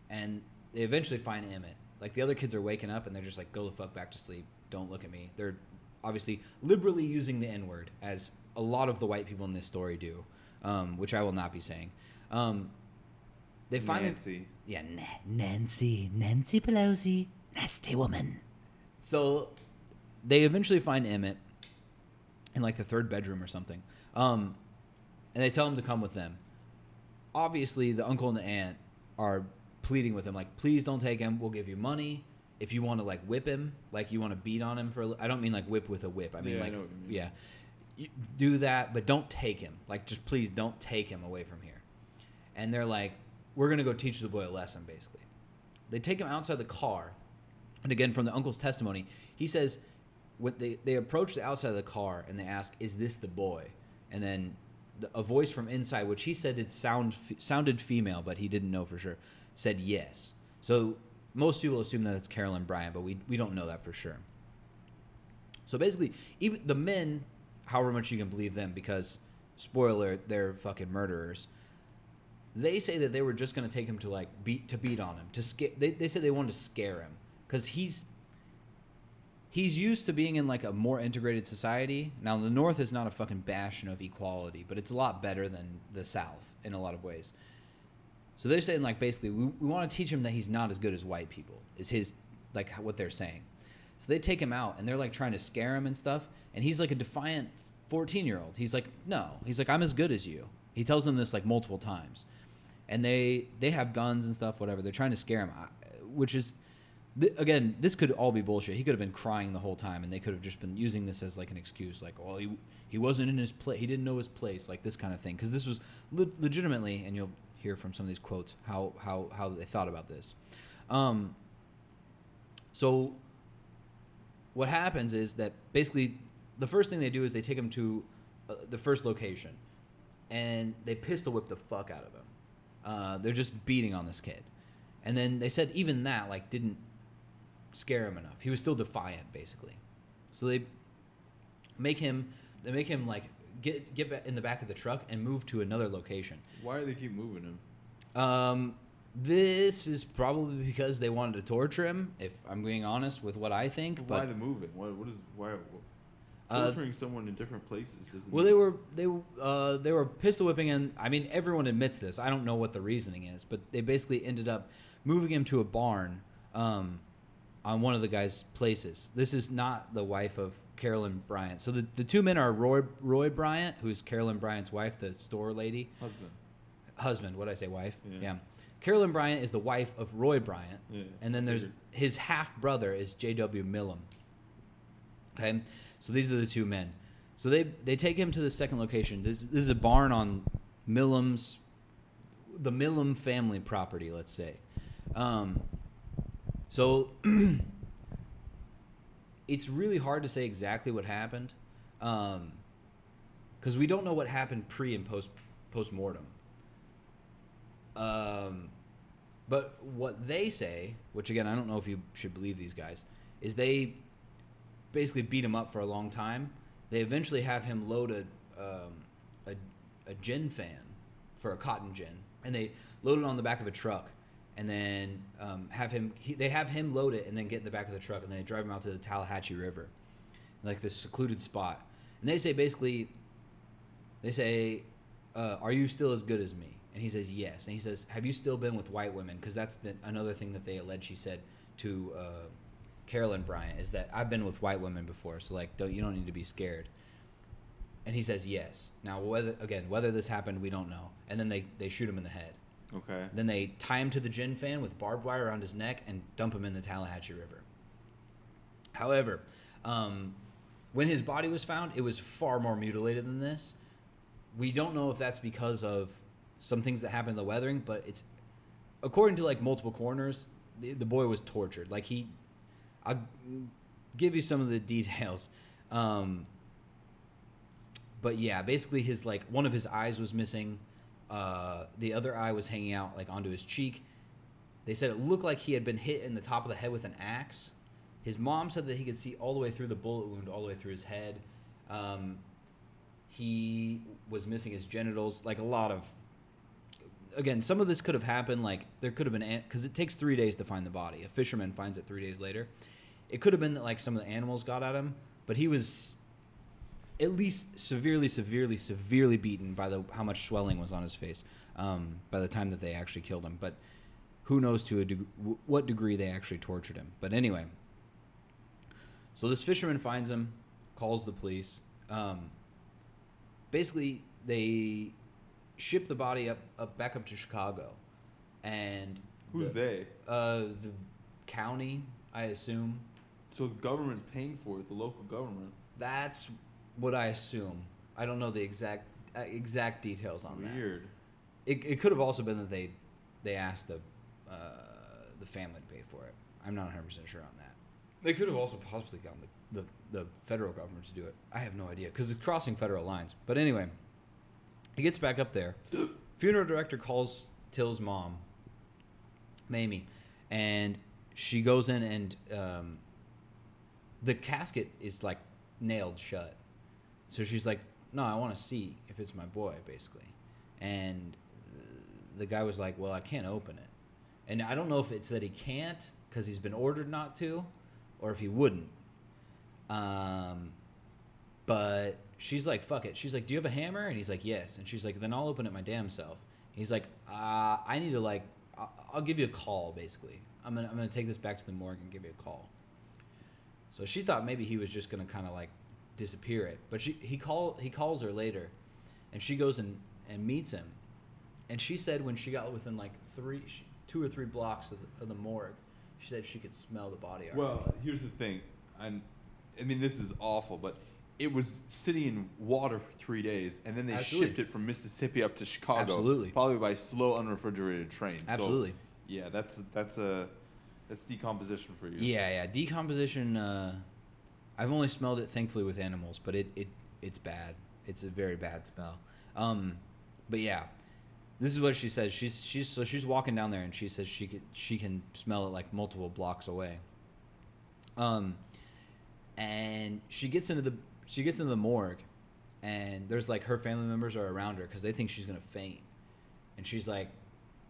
and they eventually find Emmett. Like the other kids are waking up, and they're just like, "Go the fuck back to sleep. Don't look at me." They're obviously liberally using the N word, as a lot of the white people in this story do, um, which I will not be saying. Um, they find Nancy. yeah, Na- Nancy, Nancy Pelosi, nasty woman. So they eventually find Emmett in like the third bedroom or something. Um, and they tell him to come with them. Obviously, the uncle and the aunt are pleading with him, like, please don't take him. We'll give you money. If you want to like whip him, like you want to beat on him for, a I don't mean like whip with a whip. I mean Yeah, like, you mean. yeah, you do that, but don't take him. Like, just please don't take him away from here. And they're like, we're gonna go teach the boy a lesson, basically. They take him outside the car, and again, from the uncle's testimony, he says, when they they approach the outside of the car and they ask, "Is this the boy?" And then the, a voice from inside, which he said it sound sounded female, but he didn't know for sure, said yes. So most people assume that it's Carolyn Bryant, but we we don't know that for sure. So basically, even the men, however much you can believe them, because spoiler, they're fucking murderers. They say that they were just gonna take him to like beat to beat on him to scare. They they said they wanted to scare him because he's he's used to being in like a more integrated society. Now the North is not a fucking bastion of equality, but it's a lot better than the South in a lot of ways. So they're saying like basically we, we want to teach him that he's not as good as white people. Is his like what they're saying. So they take him out and they're like trying to scare him and stuff. And he's like a defiant 14 year old. He's like, no. He's like, I'm as good as you. He tells them this like multiple times. And they they have guns and stuff, whatever. They're trying to scare him, which is, th- again, this could all be bullshit. He could have been crying the whole time, and they could have just been using this as like an excuse, like, oh, he he wasn't in his place, he didn't know his place, like this kind of thing. Because this was le- legitimately, and you'll hear from some of these quotes how how how they thought about this. Um, so what happens is that basically the first thing they do is they take him to uh, the first location and they pistol whip the fuck out of him uh, they're just beating on this kid. And then they said even that like didn't scare him enough. He was still defiant basically. So they make him they make him like get get in the back of the truck and move to another location. Why do they keep moving him? um, this is probably because they wanted to torture him if i'm being honest with what i think why but the moving? What what is why Uh, torturing someone in different places doesn't Well, they were they uh, they were pistol whipping, and I mean everyone admits this. I don't know what the reasoning is, but they basically ended up moving him to a barn um, on one of the guy's places. This is not the wife of Carolyn Bryant. So the, the two men are Roy Roy Bryant, who's Carolyn Bryant's wife, the store lady, husband. husband. What I say, wife? Yeah. yeah. Carolyn Bryant is the wife of Roy Bryant, Yeah, and then there's figured. his half brother is J.W. Milam. Okay, so these are the two men. So they they take him to the second location. This this is a barn on Milam's, the Millam family property. Let's say, um, so <clears throat> it's really hard to say exactly what happened, because we don't know what happened pre and post post mortem. Um, but what they say, which again I don't know if you should believe these guys, is they basically beat him up for a long time. They eventually have him load a um, a, a gin fan for a cotton gin, and they load it on the back of a truck, and then um, have him. He, they have him load it and then get in the back of the truck, and then they drive him out to the Tallahatchie River, like this secluded spot. And they say basically They say, uh, "Are you still as good as me?" And he says, "Yes." And he says, "Have you still been with white women?" Because that's the, another thing that they allege she said to uh, Carolyn Bryant is that I've been with white women before, so like, don't you don't need to be scared. And he says yes. Now, whether again whether this happened, we don't know. And then they they shoot him in the head. Okay. Then they tie him to the gin fan with barbed wire around his neck and dump him in the Tallahatchie River. However, um, when his body was found, it was far more mutilated than this. We don't know if that's because of some things that happened in the weathering, but it's according to like multiple coroners, the, the boy was tortured. Like he, I'll give you some of the details. Um, but yeah, basically his like one of his eyes was missing. Uh, the other eye was hanging out like onto his cheek. They said it looked like he had been hit in the top of the head with an axe. His mom said that he could see all the way through the bullet wound, all the way through his head. Um, he was missing his genitals, like a lot of. Again, some of this could have happened. Like there could have been because it takes three days to find the body. A fisherman finds it three days later. It could have been that like some of the animals got at him, but he was at least severely, severely, severely beaten by the how much swelling was on his face um, by the time that they actually killed him. But who knows to a deg- what degree they actually tortured him. But anyway, so this fisherman finds him, calls the police. Um, basically, they ship the body up, up back up to Chicago, and Who's the, they? Uh, the county, I assume. So the government's paying for it. The local government. That's what I assume. I don't know the exact uh, exact details on that. Weird. It, it could have also been that they they asked the uh, the family to pay for it. I'm not 100 percent sure on that. They could have also possibly gotten the, the, the federal government to do it. I have no idea because it's crossing federal lines. But anyway, he gets back up there. <gasps> Funeral director calls Till's mom, Mamie, and she goes in and um, the casket is like nailed shut. So she's like, "No, I want to see if it's my boy, basically." And the guy was like, "Well, I can't open it." And I don't know if it's that he can't because he's been ordered not to, or if he wouldn't. Um, but she's like, "Fuck it." She's like, "Do you have a hammer?" And he's like, "Yes." And she's like, "Then I'll open it my damn self." He's like, uh, "I need to like, I'll give you a call, basically. I'm gonna I'm gonna take this back to the morgue and give you a call." So she thought maybe he was just gonna kind of like disappear it, but she he call he calls her later, and she goes and and meets him, and she said when she got within like three two or three blocks of the, of the morgue, she said she could smell the body. already. Well, here's the thing. I'm, I mean, this is awful, but it was sitting in water for three days, and then they Absolutely. shipped it from Mississippi up to Chicago. Absolutely. Probably by slow, unrefrigerated train. So, Absolutely. yeah, that's that's a that's decomposition for you. Yeah, yeah. Decomposition. Uh, I've only smelled it, thankfully, with animals, but it, it it's bad. It's a very bad smell. Um, but yeah, this is what she says. She's she's so she's walking down there, and she says she could she can smell it like multiple blocks away. Um, and she gets into the she gets into the morgue, and there's like her family members are around her because they think she's gonna faint, and she's like,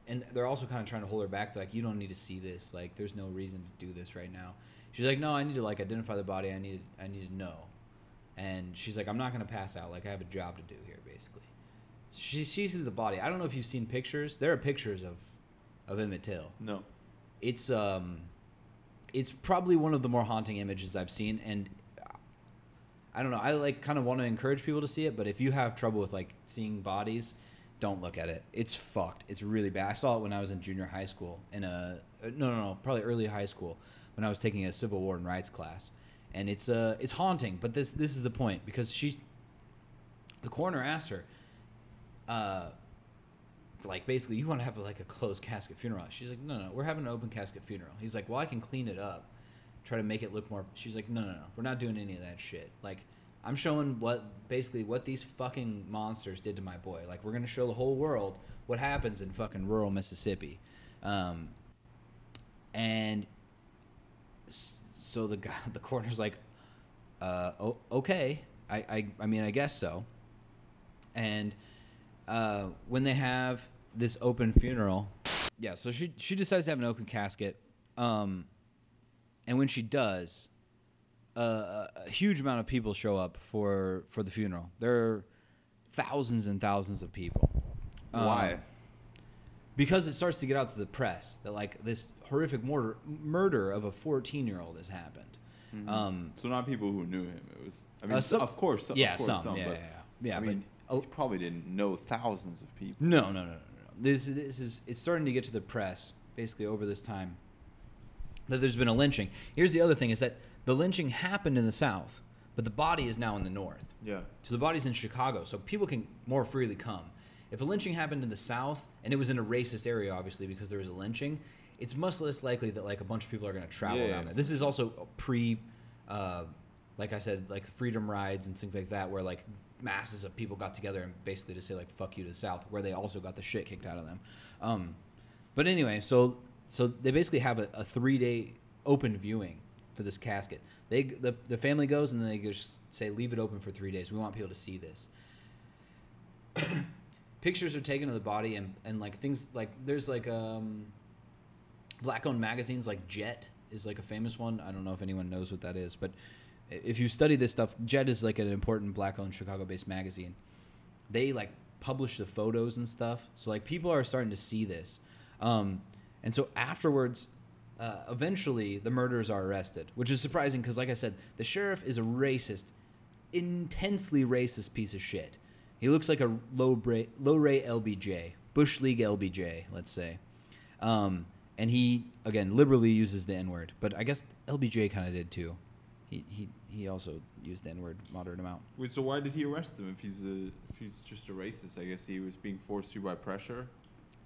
and they're also kind of trying to hold her back. They're like, you don't need to see this. Like, there's no reason to do this right now. She's like, no, I need to like identify the body. I need I need to know. And she's like, I'm not gonna pass out. Like, I have a job to do here, basically. She sees the body. I don't know if you've seen pictures. There are pictures of of Emmett Till. No. It's um, it's probably one of the more haunting images I've seen, and I don't know. I like kind of want to encourage people to see it, but if you have trouble with like seeing bodies, don't look at it. It's fucked. It's really bad. I saw it when I was in junior high school in a uh, no no no probably early high school when I was taking a civil war and rights class, and it's uh it's haunting. But this this is the point because she's the coroner asked her, uh, like basically you want to have like a closed casket funeral. She's like no no we're having an open casket funeral. He's like well I can clean it up, try to make it look more. She's like no no no we're not doing any of that shit. Like I'm showing what basically what these fucking monsters did to my boy. Like we're gonna show the whole world what happens in fucking rural Mississippi, um, and so the guy <laughs> the coroner's like, uh, oh, okay, I, I I mean I guess so. And uh, when they have this open funeral, yeah, so she she decides to have an open casket, um, and when she does, uh, a huge amount of people show up for for the funeral. There are thousands and thousands of people. Um, Why? because it starts to get out to the press that like this horrific murder murder of a 14 year old has happened. Mhm. Um, so not people who knew him. It was. I mean, Uh, some- of course. of yeah, course some, yeah, but, yeah, yeah. I but mean, he probably didn't know thousands of people. no, no, no, no, no. This this is it's starting to get to the press basically over this time that there's been a lynching. Here's the other thing: is that the lynching happened in the South, but the body is now in the North. Yeah. So the body's in Chicago, so people can more freely come. If a lynching happened in the South and it was in a racist area, obviously because there was a lynching, it's much less likely that like a bunch of people are going to travel Yeah, down yeah. there. This is also pre, uh, like I said, like the freedom rides and things like that, where like masses of people got together and basically to say like "fuck you" to the South, where they also got the shit kicked out of them. Um, but anyway, so so they basically have a, a three day open viewing for this casket. They the the family goes and they just say leave it open for three days. We want people to see this. <coughs> Pictures are taken of the body and and like things like there's like um black owned magazines like Jet is like a famous one. I don't know if anyone knows what that is, but if you study this stuff, Jet is like an important black owned Chicago based magazine. They like publish the photos and stuff. So like people are starting to see this. Um, and so afterwards, uh, eventually the murderers are arrested, which is surprising because, like I said, the sheriff is a racist, intensely racist piece of shit. He looks like a low bra- low rate LBJ, Bush League LBJ, let's say. Um, and he again liberally uses the N word, but I guess LBJ kind of did too. He he he also used the N word moderate amount. Wait, so why did he arrest him if he's a if he's just a racist? I guess he was being forced to by pressure.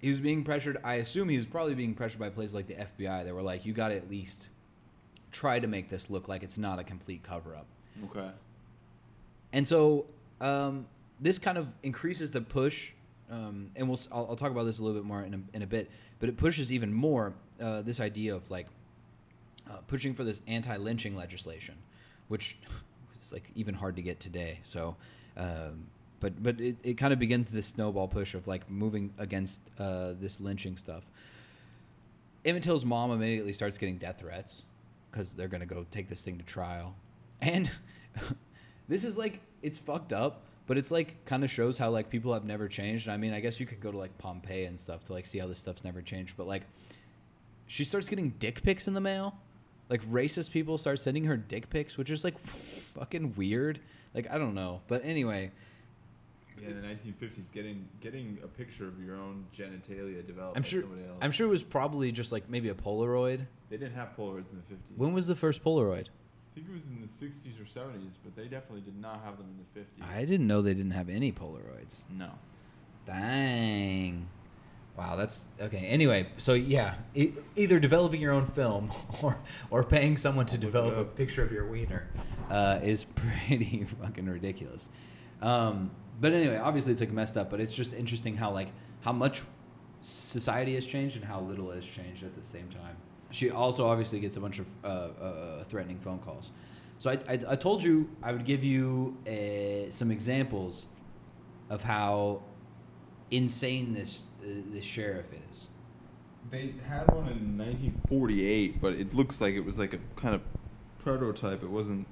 He was being pressured. I assume he was probably being pressured by places like the FBI. They were like, "You got to at least try to make this look like it's not a complete cover up." Okay. And so um, this kind of increases the push, um, and we'll I'll, I'll talk about this a little bit more in a, in a bit. But it pushes even more uh, this idea of like uh, pushing for this anti-lynching legislation, which <laughs> is like even hard to get today. So, um, but but it, it kind of begins this snowball push of like moving against uh, this lynching stuff. Emmett Till's mom immediately starts getting death threats because they're gonna go take this thing to trial, and <laughs> this is like it's fucked up, but it's like kind of shows how like people have never changed. And I mean, I guess you could go to like Pompeii and stuff to like see how this stuff's never changed, but like she starts getting dick pics in the mail. Like racist people start sending her dick pics, which is like fucking weird. Like I don't know, but anyway, Yeah, in the 1950s, getting getting a picture of your own genitalia developed I'm by sure somebody else. I'm sure it was probably just like maybe a Polaroid. they didn't have Polaroids in the 50s. When was the first Polaroid? I think it was in the 60s or 70s, but they definitely did not have them in the 50s. I didn't know they didn't have any Polaroids. no. Dang. Wow, that's okay. Anyway, so yeah, e- either developing your own film <laughs> or or paying someone to develop a picture of your wiener uh, is <laughs> pretty fucking ridiculous. Um, but anyway, obviously it's like messed up, but it's just interesting how like how much society has changed and how little has changed at the same time. She also obviously gets a bunch of uh, uh, threatening phone calls. So I, I, I told you I would give you uh, some examples of how insane this uh, this sheriff is. They had one in 1948, but it looks like it was like a kind of prototype. It wasn't.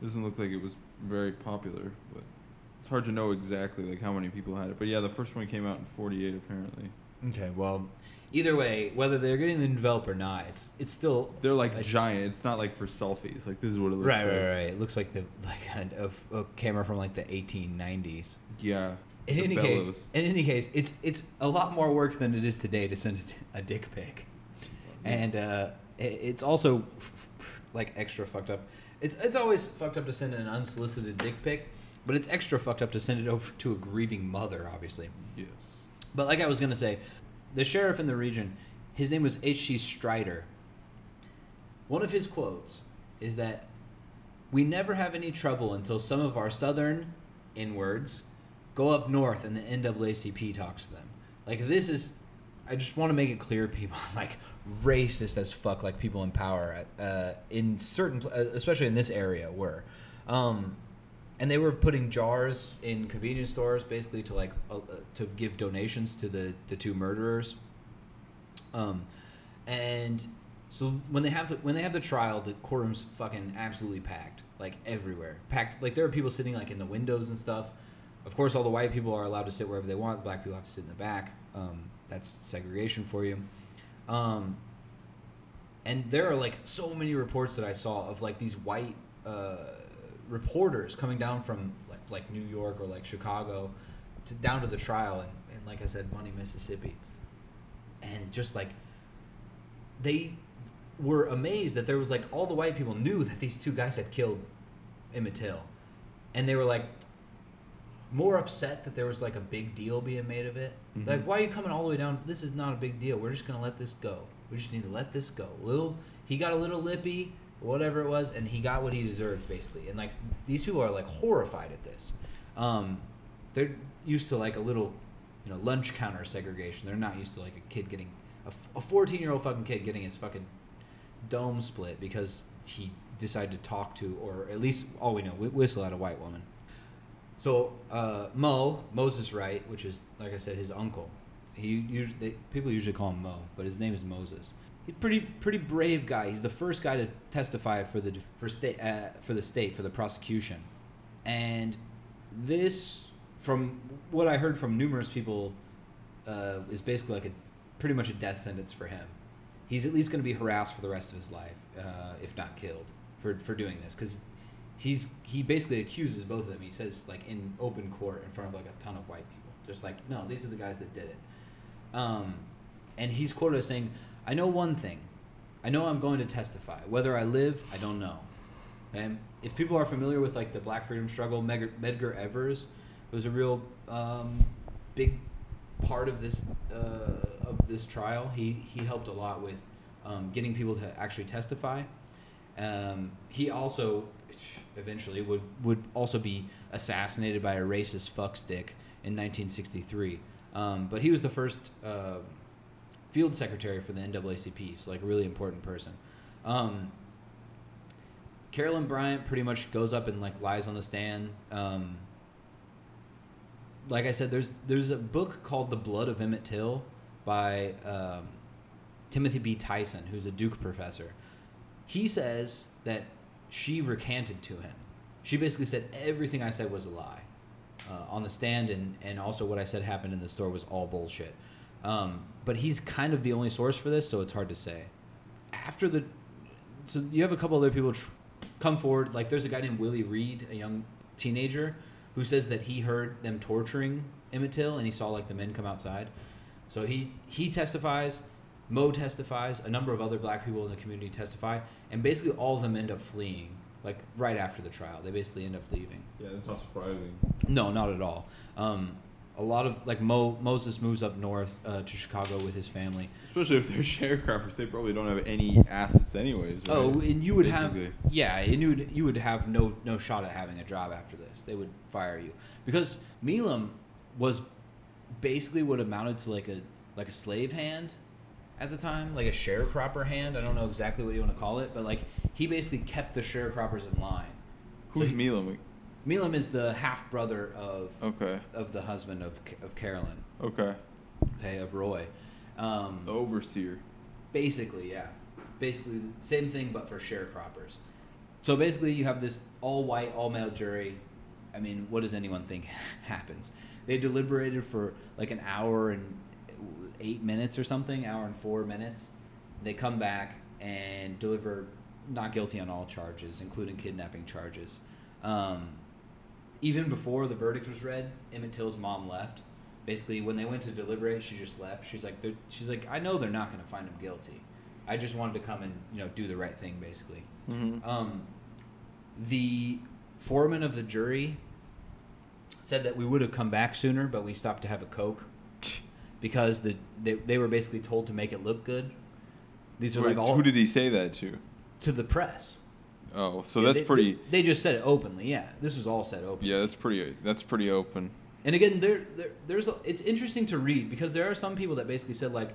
It doesn't look like it was very popular, but it's hard to know exactly like how many people had it. But yeah, the first one came out in 48 apparently. Okay, well, either way, whether they're getting them developed or not, it's it's still They're like a- giant. It's not like for selfies. Like this is what it looks right, like. right, right. It looks like the like a, a, a camera from like the 1890s. Yeah. In the any case, in any case, it's it's a lot more work than it is today to send a dick pic, and uh, it's also like extra fucked up. It's it's always fucked up to send an unsolicited dick pic, but it's extra fucked up to send it over to a grieving mother, obviously. yes. But like I was gonna say, the sheriff in the region, his name was H.C. Strider. One of his quotes is that we never have any trouble until some of our southern inwards go up north and the NAACP talks to them. Like this is, I just want to make it clear, people <laughs> like racist as fuck, like people in power uh, in certain, uh, especially in this area, were. Um, and they were putting jars in convenience stores basically to like uh, uh, to give donations to the the two murderers um and so when they have the when they have the trial the courtroom's fucking absolutely packed like everywhere packed like there are people sitting like in the windows and stuff Of course, all the white people are allowed to sit wherever they want. The black people have to sit in the back. Um, that's segregation for you. Um, and there are like so many reports that I saw of like these white uh, reporters coming down from like like New York or like Chicago to down to the trial and, and like I said, Money, Mississippi, and just like they were amazed that there was like all the white people knew that these two guys had killed Emmett Till, and they were like more upset that there was like a big deal being made of it. Mhm. Like, why are you coming all the way down? This is not a big deal. We're just gonna let this go. We just need to let this go. Little, he got a little lippy, whatever it was, and he got what he deserved basically. And like these people are like horrified at this. Um, they're used to like a little, you know, lunch counter segregation. They're not used to like a kid getting a fourteen year old fucking kid getting his fucking dome split because he decided to talk to, or at least all we know, wh- whistle at a white woman. So uh, Mo Moses Wright, which is like I said, his uncle. He usually they, people usually call him Mo, but his name is Moses. He's pretty pretty brave guy. He's the first guy to testify for the for state uh, for the state for the prosecution, and this, from what I heard from numerous people, uh, is basically like a pretty much a death sentence for him. He's at least going to be harassed for the rest of his life, uh, if not killed, for for doing this because he's he basically accuses both of them. He says like in open court in front of like a ton of white people, just like no, these are the guys that did it. Um, and he's quoted as saying, "I know one thing. I know I'm going to testify. Whether I live, I don't know." And if people are familiar with like the Black Freedom Struggle, Medgar, Evers was a real um, big part of this uh, of this trial. He he helped a lot with um, getting people to actually testify. Um, he also eventually would would also be assassinated by a racist fuckstick in 1963. Um, but he was the first uh, field secretary for the NAACP, so like a really important person. Um, Carolyn Bryant pretty much goes up and like lies on the stand. Um, like I said, there's there's a book called The Blood of Emmett Till by um, Timothy B. Tyson, who's a Duke professor. He says that she recanted to him. She basically said everything I said was a lie uh, on the stand, and, and also what I said happened in the store was all bullshit. Um, but he's kind of the only source for this, so it's hard to say. After the, so you have a couple other people tr- come forward. Like there's a guy named Willie Reed, a young teenager, who says that he heard them torturing Emmett Till, and he saw like the men come outside. So he he testifies. Mo testifies. A number of other black people in the community testify, and basically all of them end up fleeing. Like right after the trial, they basically end up leaving. Yeah, that's not surprising. No, not at all. Um, a lot of like Mo Moses moves up north uh, to Chicago with his family. Especially if they're <laughs> sharecroppers, they probably don't have any assets anyways. Right? Oh, and you would Basically. have yeah, and you would you would have no no shot at having a job after this. They would fire you because Milam was basically what amounted to like a like a slave hand at the time, like a sharecropper hand. I don't know exactly what you want to call it, but like he basically kept the sharecroppers in line. Who's so he- Milam? Milam is the half brother of Okay. of the husband of of Carolyn. Okay. okay, of Roy. Um, The overseer. Basically, yeah. Basically, the same thing, but for sharecroppers. So basically, you have this all white, all male jury. I mean, what does anyone think <laughs> happens? They deliberated for like an hour and eight minutes or something, hour and four minutes. They come back and deliver not guilty on all charges, including kidnapping charges. Um, even before the verdict was read, Emmett Till's mom left. Basically, when they went to deliberate, she just left. She's like, she's like, I know they're not going to find him guilty. I just wanted to come and you know do the right thing, basically. Mm-hmm. Um, the foreman of the jury said that we would have come back sooner, but we stopped to have a coke <laughs> because the they, they were basically told to make it look good. These are like all who did he say that to? to the press. Oh, so Yeah, that's they- pretty. They, they just said it openly. Yeah, this was all said openly. yeah, that's pretty. That's pretty open. And again, there, there there's a, it's interesting to read because there are some people that basically said like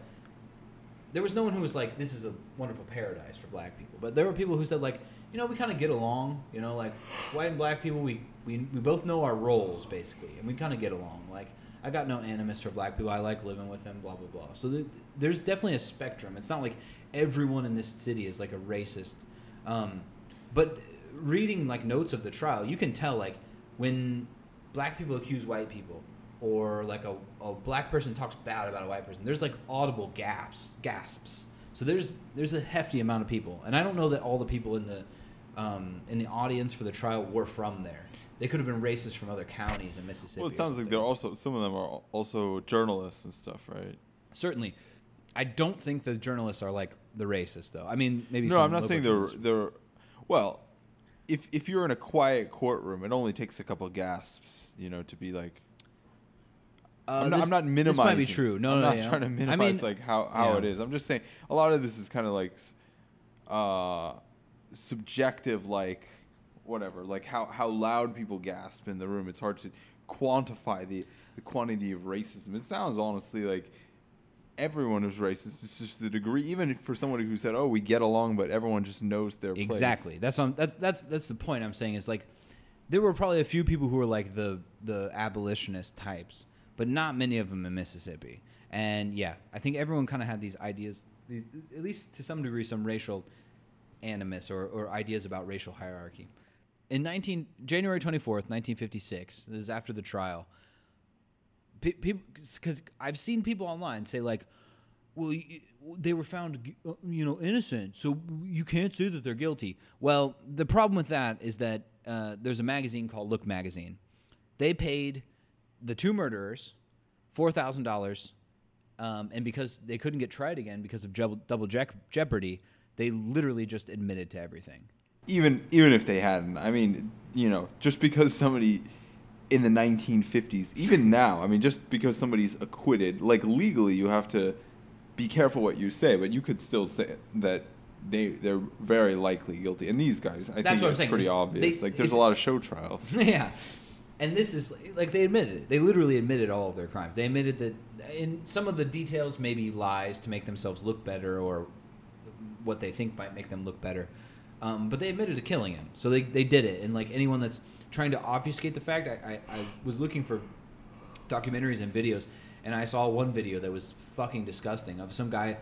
there was no one who was like this is a wonderful paradise for black people, but there were people who said like you know we kind of get along, you know like white and black people we we, we both know our roles basically, and we kind of get along. Like I got no animus for black people. I like living with them. Blah blah blah. So th- there's definitely a spectrum. It's not like everyone in this city is like a racist. Um, but reading like notes of the trial, you can tell like when black people accuse white people, or like a, a black person talks bad about a white person, there's like audible gasps, gasps. So there's there's a hefty amount of people, and I don't know that all the people in the um, in the audience for the trial were from there. They could have been racist from other counties in Mississippi. Well, it sounds like they're also some of them are also journalists and stuff, right? certainly. I don't think the journalists are like the racists, though. I mean, maybe. no, I'm not saying they're they're. Well, if if you're in a quiet courtroom, it only takes a couple of gasps, you know, to be like. Uh, I'm, not, this- I'm not minimizing. This might be true. No, I'm no, not yeah. trying to minimize I mean, like how, how yeah. it is. I'm just saying a lot of this is kind of like uh, subjective, like whatever, like how, how loud people gasp in the room. It's hard to quantify the, the quantity of racism. It sounds honestly like everyone is racist. It's just the degree. Even for somebody who said, "Oh, we get along," but everyone just knows their place. Exactly. That's what I'm, that, that's that's the point I'm saying is like there were probably a few people who were like the the abolitionist types, but not many of them in Mississippi. And yeah, I think everyone kind of had these ideas, these, at least to some degree, some racial animus or, or ideas about racial hierarchy. In 19 January 24th, 1956, this is after the trial. Pe- people because I've seen people online say like, well, they were found, uh, you know, innocent, so you can't say that they're guilty. Well, the problem with that is that uh, there's a magazine called Look Magazine. They paid the two murderers four thousand dollars, um, and because they couldn't get tried again because of double, jec- jeopardy, they literally just admitted to everything. even even if they hadn't i mean you know just because somebody in the 1950s even now i mean just because somebody's acquitted like legally you have to be careful what you say but you could still say that they they're very likely guilty and these guys i That's think what I'm it's saying. pretty obvious they- like there's a lot of show trials <laughs> yeah. And this is like they admitted it. They literally admitted all of their crimes. They admitted that in some of the details, maybe lies to make themselves look better or what they think might make them look better. Um, but they admitted to killing him. So they, they did it. And like anyone that's trying to obfuscate the fact, I, I, I was looking for documentaries and videos, and I saw one video that was fucking disgusting of some guy.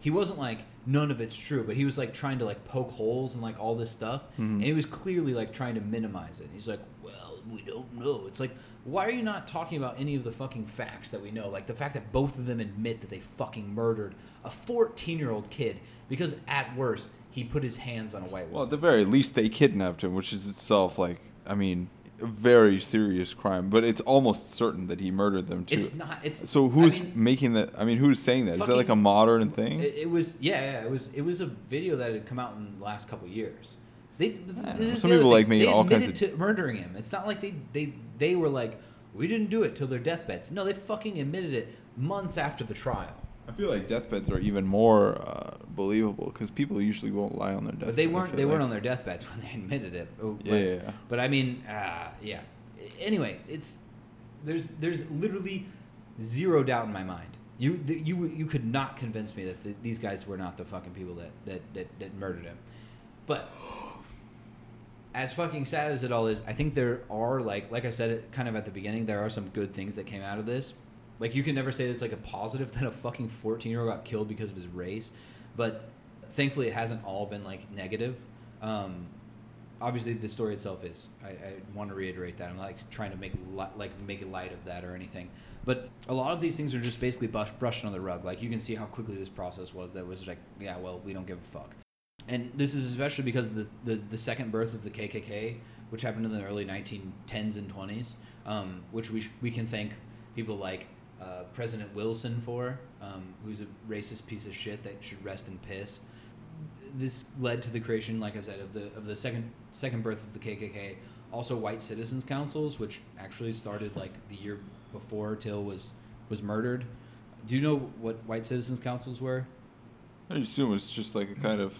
He wasn't like none of it's true, but he was like trying to like poke holes and like all this stuff, Mhm. and he was clearly like trying to minimize it. He's like, "Well, we don't know." It's like, why are you not talking about any of the fucking facts that we know? Like the fact that both of them admit that they fucking murdered a 14-year-old kid because at worst he put his hands on a white well at the very least they kidnapped him which is itself like i mean a very serious crime but it's almost certain that he murdered them too it's not. It's so I who's mean, making that i mean who's saying that is that like a modern thing It, it was yeah, yeah, it was it was a video that had come out in the last couple years. They is Some people, like, me all kinds of to murdering him. It's not like they they they were like we didn't do it till their deathbeds. No, they fucking admitted it months after the trial. I feel like deathbeds are even more uh, believable because people usually won't lie on their deathbed. But they weren't they weren't on their deathbeds <laughs> when they admitted it. Oh, Yeah, But, yeah, yeah. but I mean, uh, yeah. Anyway, it's there's there's literally zero doubt in my mind. You th- you you could not convince me that th- these guys were not the fucking people that that, that, that murdered him. But <gasps> as fucking sad as it all is, I think there are like like I said kind of at the beginning, there are some good things that came out of this. Like you can never say it's like a positive <laughs> that a fucking 14 year old got killed because of his race, but thankfully it hasn't all been like negative. Um, obviously the story itself is. I, I want to reiterate that. I'm like trying to make li- like make light of that or anything. But a lot of these things are just basically brush- brushed on the rug. Like you can see how quickly this process was. That was like, yeah, well, we don't give a fuck. And this is especially because the, the, the second birth of the KKK, which happened in the early 1910s and 20s, um, which we, sh- we can thank people like uh, President Wilson for, um, who's a racist piece of shit that should rest in piss. This led to the creation, like I said, of the of the second second birth of the KKK. Also, white citizens councils, which actually started like the year before Till was was murdered. Do you know what white citizens councils were? I assume it's just like a kind of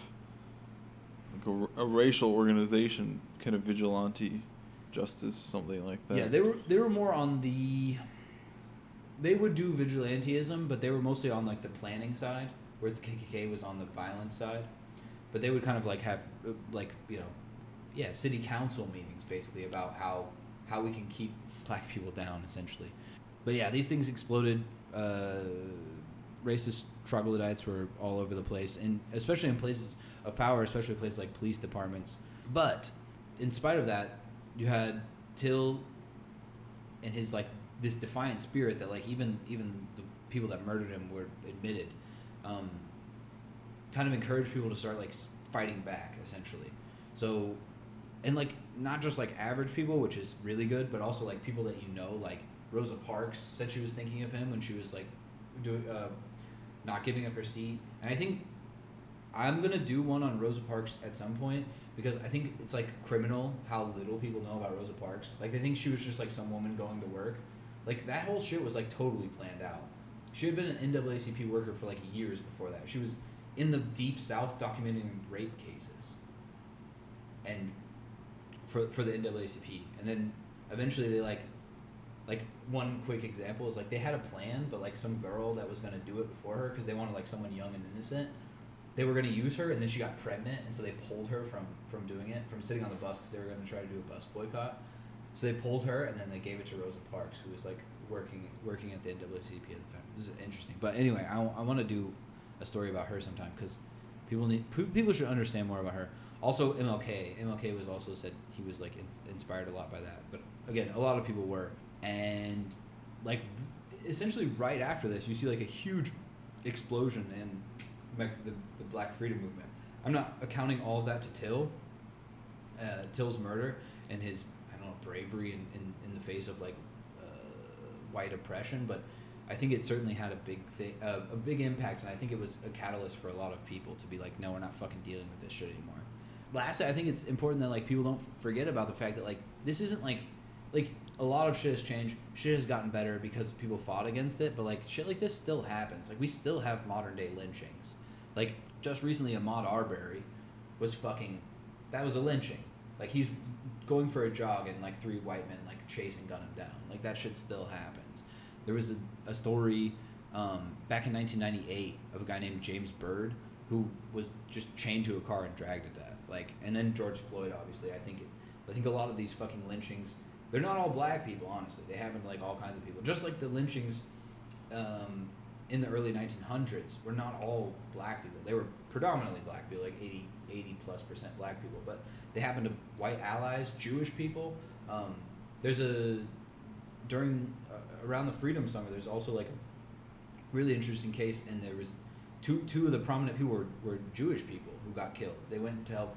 like a, a racial organization, kind of vigilante justice, something like that. Yeah, they were they were more on the. They would do vigilantism, but they were mostly on like the planning side, whereas the KKK was on the violence side. But they would kind of like have uh, like you know, yeah, city council meetings basically about how how we can keep black people down essentially. But yeah, these things exploded. Uh, racist troglodytes were all over the place, and especially in places of power, especially places like police departments. But in spite of that, you had Till and his like this defiant spirit that like even even the people that murdered him were admitted, um, kind of encouraged people to start like fighting back essentially. So, and like not just like average people, which is really good, but also like people that you know, like Rosa Parks said she was thinking of him when she was like doing uh, not giving up her seat, and I think I'm gonna do one on Rosa Parks at some point because I think it's like criminal how little people know about Rosa Parks. Like they think she was just like some woman going to work. Like that whole shit was like totally planned out. She had been an NAACP worker for like years before that. She was in the deep south documenting rape cases. And for for the NAACP. And then eventually they like like one quick example is like they had a plan but like some girl that was to do it before her because they wanted like someone young and innocent they were to use her and then she got pregnant and so they pulled her from from doing it from sitting on the bus because they were to try to do a bus boycott so they pulled her and then they gave it to rosa parks who was like working working at the naacp at the time. This is interesting. But anyway i, I want to do a story about her sometime because people need pe- people should understand more about her. Also mlk mlk was also said he was like in, inspired a lot by that. But again a lot of people were. And like essentially right after this you see like a huge explosion in the, the black freedom movement. I'm not accounting all of that to till uh, till's murder and his bravery in, in, in the face of like uh, white oppression but i think it certainly had a big thing uh, a big impact and i think it was a catalyst for a lot of people to be like no we're not fucking dealing with this shit anymore. Lastly i think it's important that like people don't forget about the fact that like this isn't like like a lot of shit has changed shit has gotten better because people fought against it but like shit like this still happens. Like we still have modern day lynchings. Like just recently ahmaud arbery was fucking that was a lynching. Like he's going for a jog and like three white men like chase and gun him down. Like that shit still happens. There was a, a story um, back in 1998 of a guy named james byrd who was just chained to a car and dragged to death. Like and then george floyd obviously. I think it, i think a lot of these fucking lynchings they're not all black people honestly. They happen to like all kinds of people. Just like the lynchings um, in the early 1900s were not all black people. They were predominantly black people like 80, 80 plus percent black people. But they happen to white allies jewish people um, there's a during uh, around the freedom summer there's also like a really interesting case and there was two two of the prominent people were, were jewish people who got killed they went to help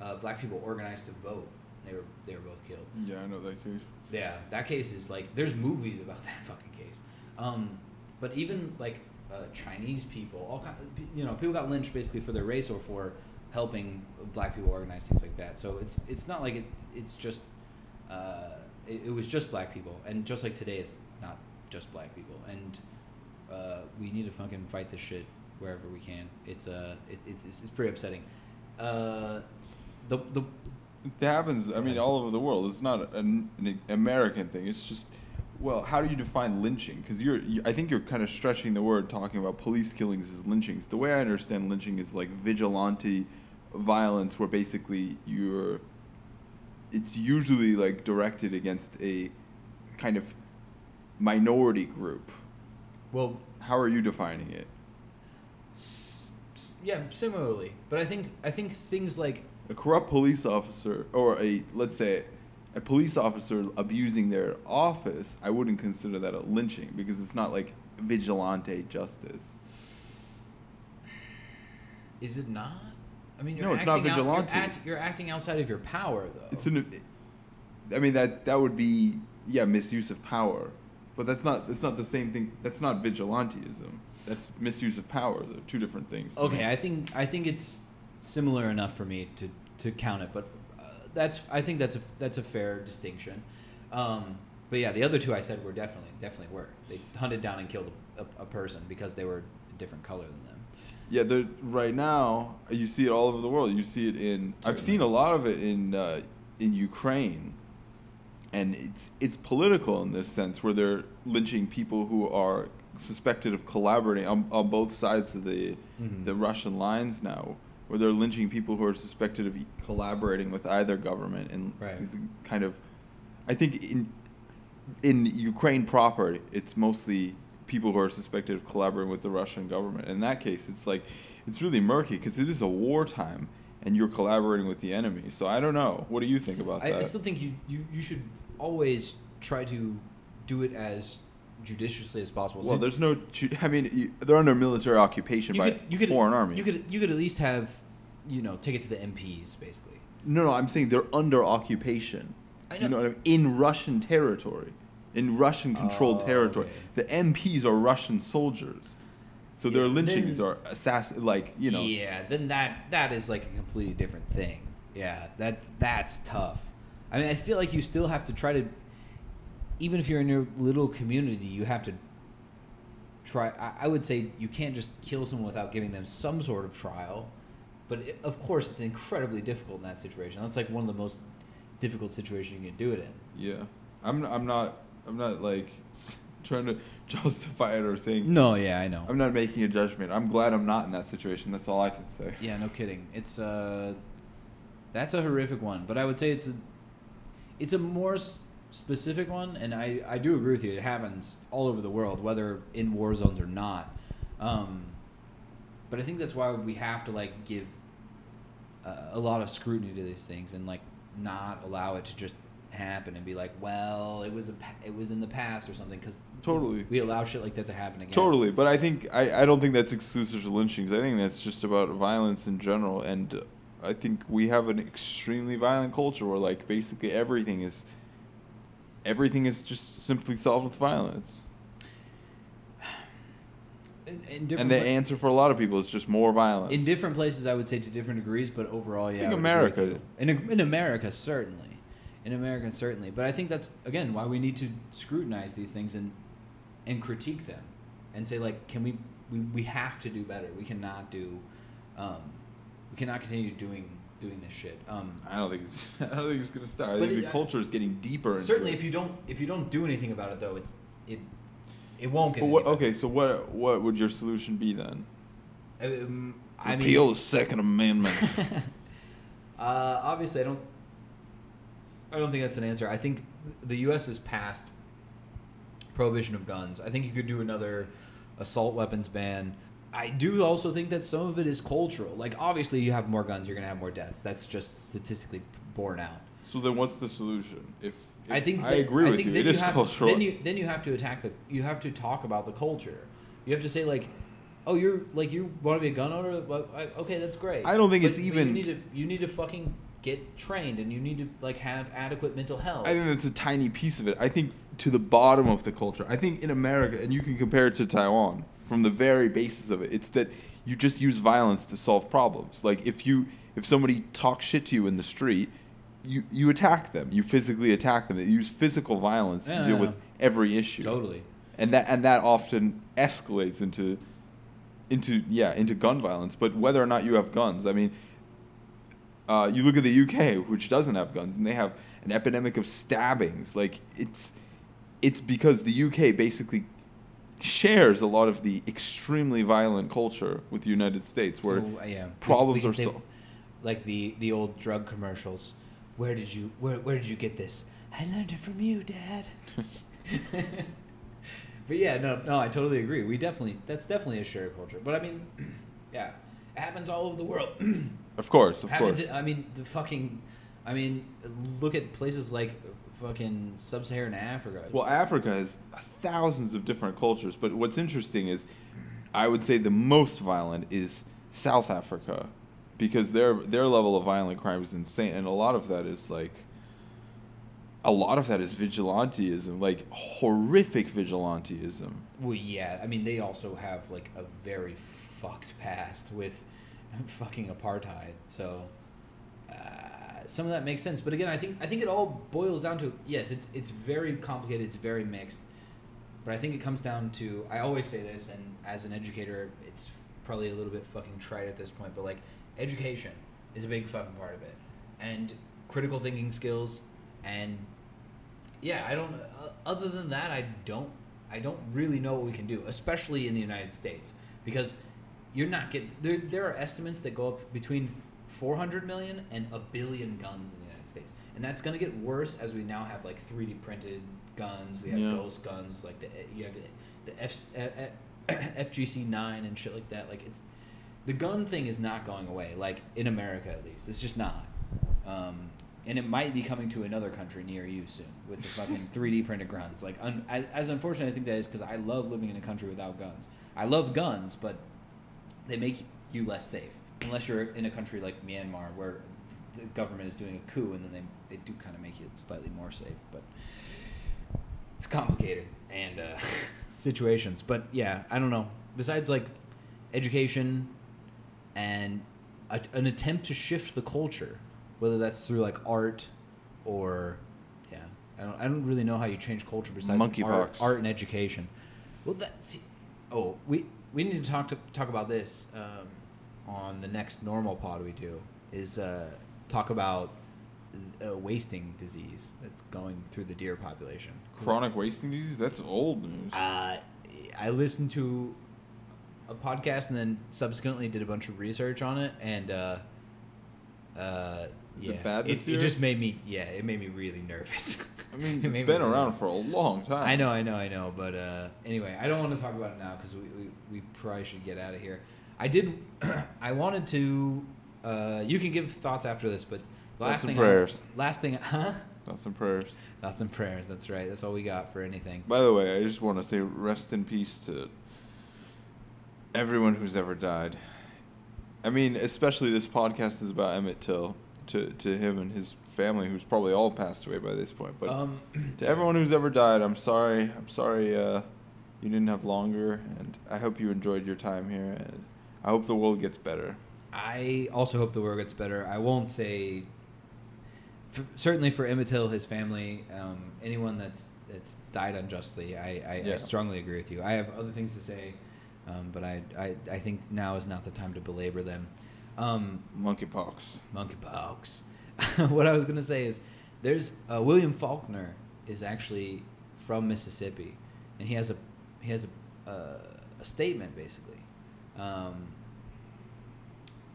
uh, black people organize to vote they were they were both killed Yeah, I know that case. yeah, that case is like there's movies about <laughs> that fucking case. Um, but even like uh, Chinese people, all kind, you know, people got lynched basically for their race or for helping black people organize things like that. So it's it's not like it it's just uh, it, it was just black people, and just like today, it's not just black people, and uh, we need to fucking fight this shit wherever we can. It's uh, it, it's it's pretty upsetting. Uh, the the It happens. I mean, all over the world. It's not an, an American thing. It's just, well, how do you define lynching? Because you're, you, I think you're kind of stretching the word talking about police killings as lynchings. The way I understand lynching is like vigilante violence, where basically you're, it's usually like directed against a kind of minority group. well, How are you defining it? S- yeah, similarly. But I think I think things like a corrupt police officer or a let's say a police officer abusing their office i wouldn't consider that a lynching because it's not like vigilante justice is it not? I mean, No, it's not acting out- vigilante. you're, act, you're acting outside of your power, though. it's an i mean that that would be yeah misuse of power but that's not that's not the same thing that's not vigilanteism that's misuse of power they're two different things okay. I think I think it's similar enough for me to, to count it, but uh, that's I think that's a that's a fair distinction. Um, but yeah, the other two I said were definitely definitely were they hunted down and killed a, a, a person because they were a different color than them. Yeah, right now you see it all over the world. You see it in. I've seen a lot of it in uh, in Ukraine, and it's it's political in this sense where they're lynching people who are suspected of collaborating on, on both sides of the Mhm. the Russian lines now, where they're lynching people who are suspected of collaborating with either government and Right. it's kind of. I think in in Ukraine proper, it's mostly people who are suspected of collaborating with the Russian government. In that case, it's like it's really murky because it is a wartime and you're collaborating with the enemy. So I don't know. What do you think about I, that? I still think you, you, you should always try to do it as judiciously as possible. Well, So there's no. I mean, you, they're under military occupation you by could, you could, foreign army. You could you could at least have, you know, take it to the MPs basically. no, no, I'm saying they're under occupation. I Do you know know. what I mean? In Russian territory, in Russian-controlled Oh, territory. okay. The MPs are Russian soldiers, so their Yeah, lynchings then- are assassin. Like you know. Yeah, then that that is like a completely different thing. Yeah, that that's tough. I mean, I feel like you still have to try to, even if you're in your little community, you have to try. I, I would say you can't just kill someone without giving them some sort of trial. But it, of course, it's incredibly difficult in that situation. That's like one of the most difficult situations you can do it in. Yeah, I'm. I'm not. I'm not like trying to <laughs> justify it or saying. No, yeah, I know. I'm not making a judgment. I'm glad I'm not in that situation. That's all I can say. Yeah, no kidding. It's uh, that's a horrific one, but I would say it's a, it's a more s- specific one, and I I do agree with you. It happens all over the world, whether in war zones or not. Um, but I think that's why we have to like give uh, a lot of scrutiny to these things and like not allow it to just happen and be like, well, it was a it was in the past or something because Totally. we allow shit like that to happen again. Totally, but I think I, I don't think that's exclusive to lynchings. I think that's just about violence in general, and I think we have an extremely violent culture where like basically everything is everything is just simply solved with violence. <sighs> In, in And the pla- answer for a lot of people is just more violence. In different places, I would say to different degrees, but overall, yeah. think I America- In in America, certainly, in America, certainly. But I think that's again why we need to scrutinize these things and and critique them, and say like, can we we, we have to do better. We cannot do, um, we cannot continue doing doing this shit. Um, I don't think it's, <laughs> I don't think it's gonna stop. I think it- the culture is getting deeper. certainly, if you don't if you don't do anything about it, though, it's it it won't get. But what? Okay, so what? What would your solution be then? Um, I mean, Repeal the Second Amendment. <laughs> uh, obviously, I don't. I don't think that's an answer. I think the U.S. has passed prohibition of guns. I think you could do another assault weapons ban. I do also think that some of it is cultural. Like, obviously, you have more guns, you're gonna have more deaths. That's just statistically borne out. so then, what's the solution? If, I if- think I that- agree I with think you. then It is have, cultural. Then you then you have to attack the. You have to talk about the culture. You have to say like, oh, you're like you want to be a gun owner. Well, I- okay, that's great. I don't think But- it's even- You need to you need to fucking get trained and you need to like have adequate mental health. I think that's a tiny piece of it. I think to the bottom of the culture. I think in America, and you can compare it to Taiwan from the very basis of it. It's that you just use violence to solve problems. Like if you if somebody talks shit to you in the street, you you attack them. You physically attack them. You use physical violence Yeah, to deal with every issue. totally. And that and that often escalates into into yeah into gun violence. But whether or not you have guns, I mean, uh, you look at the UK, which doesn't have guns, and they have an epidemic of stabbings. Like it's it's because the UK basically shares a lot of the extremely violent culture with the United States, where Oh, yeah. Problems we can are so- like the the old drug commercials. Where did you where where did you get this? I learned it from you, Dad. <laughs> but yeah, no, no, I totally agree. We definitely that's definitely a shared culture. But I mean, <clears throat> yeah, it happens all over the world. <clears throat> of course, of happens. course. I mean, the fucking. I mean, look at places like fucking sub-Saharan Africa. Well, Africa has thousands of different cultures, but what's interesting is, I would say the most violent is South Africa, because their their level of violent crime is insane, and a lot of that is like. A lot of that is vigilanteism, like horrific vigilanteism. Well, yeah. I mean, they also have like a very fucked past with <laughs> fucking apartheid. So uh, some of that makes sense. But again, I think I think it all boils down to yes, it's it's very complicated. It's very mixed. But I think it comes down to I always say this, and as an educator, it's probably a little bit fucking trite at this point, but like education is a big fucking part of it, and critical thinking skills, and yeah, I don't. Uh, other than that, I don't. I don't really know what we can do, especially in the United States, because you're not getting. There, there are estimates that go up between 400 million and a billion guns in the United States, and that's going to get worse as we now have like 3D printed guns. We have Yeah. ghost guns, like the you have the F, uh, FGC nine and shit like that. Like it's the gun thing is not going away. Like in America, at least, it's just not. Um, and it might be coming to another country near you soon with the fucking <laughs> 3D printed guns. Like, un, as, as unfortunate I think that is because I love living in a country without guns. I love guns, but they make you less safe unless you're in a country like Myanmar where the government is doing a coup and then they, they do kind of make you slightly more safe. But it's complicated and uh, <laughs> situations. But yeah, I don't know. Besides like education and a, an attempt to shift the culture, whether that's through like art or yeah, I don't, I don't really know how you change culture besides art, art and education. Well, that's oh we we need to talk to talk about this um, on the next normal pod we do is uh, talk about uh, wasting disease that's going through the deer population. Chronic wasting disease? That's old news. Uh, I listened to a podcast and then subsequently did a bunch of research on it, and uh, uh, Is yeah, it bad this it, year? just made me yeah, it made me really <laughs> nervous. I mean, It it's been around nervous. for a long time. I know, I know, I know, but uh, anyway, I don't want to talk about it now because we, we, we probably should get out of here. I did, <clears throat> I wanted to. Uh, you can give thoughts after this, but last Thoughts thing, prayers. I, last thing, huh? Thoughts and prayers. Thoughts and prayers. That's right. That's all we got for anything. By the way, I just want to say rest in peace to everyone who's ever died. I mean, especially this podcast is about Emmett Till, to, to him and his family, who's probably all passed away by this point. But um, <clears throat> to everyone who's ever died, I'm sorry. I'm sorry uh, you didn't have longer, and I hope you enjoyed your time here, and I hope the world gets better. I also hope the world gets better. I won't say, f certainly for Emmett Till, his family, um, anyone that's that's died unjustly. I, I, I strongly agree with you. I have other things to say, um, but I, I I think now is not the time to belabor them. Um, Monkeypox. monkeypox. <laughs> what I was gonna say is, there's uh, William Faulkner is actually from Mississippi, and he has a he has a uh, a statement basically. Um,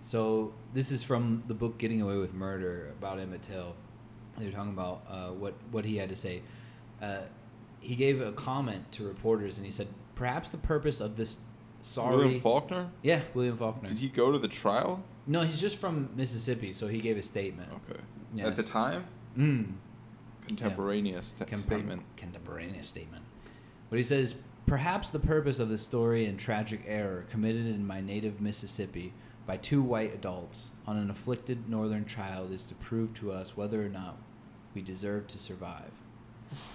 so this is from the book Getting Away with Murder about Emmett Till. They're talking about uh, what what he had to say. Uh, he gave a comment to reporters, and he said, "Perhaps the purpose of this sorry." William Faulkner? Yeah, William Faulkner. Did he go to the trial? No, he's just from Mississippi, so he gave a statement. Okay. Yes. At the time? Mm. Contemporaneous te- Contem- statement. Contemporaneous statement. What he says, perhaps the purpose of the story and tragic error committed in my native Mississippi by two white adults on an afflicted northern child is to prove to us whether or not we deserve to survive.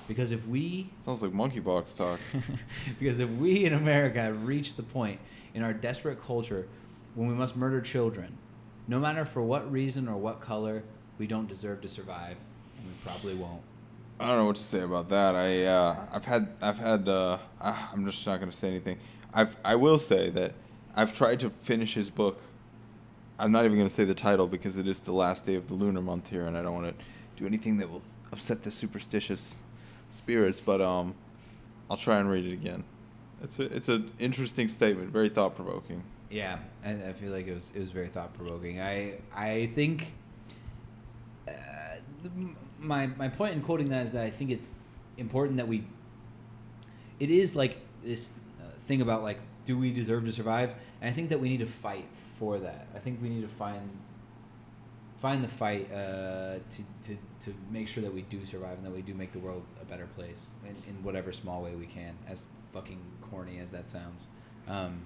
Because if we Sounds like monkeypox talk. <laughs> because if we in America have reached the point in our desperate culture when we must murder children, no matter for what reason or what color, we don't deserve to survive, and we probably won't. I don't know what to say about that. I uh, I've had I've had uh, ah, I'm just not going to say anything. I've I will say that I've tried to finish his book. I'm not even going to say the title because it is the last day of the lunar month here, and I don't want to do anything that will upset the superstitious spirits. But um, I'll try and read it again. It's a it's an interesting statement, very thought provoking. Yeah, I, I feel like it was it was very thought provoking. I I think uh, the, my my point in quoting that is that I think it's important that we. It is like this uh, thing about like do we deserve to survive, and I think that we need to fight for that. I think we need to find find the fight uh, to, to to make sure that we do survive and that we do make the world a better place in, in whatever small way we can. As fucking corny as that sounds. Um,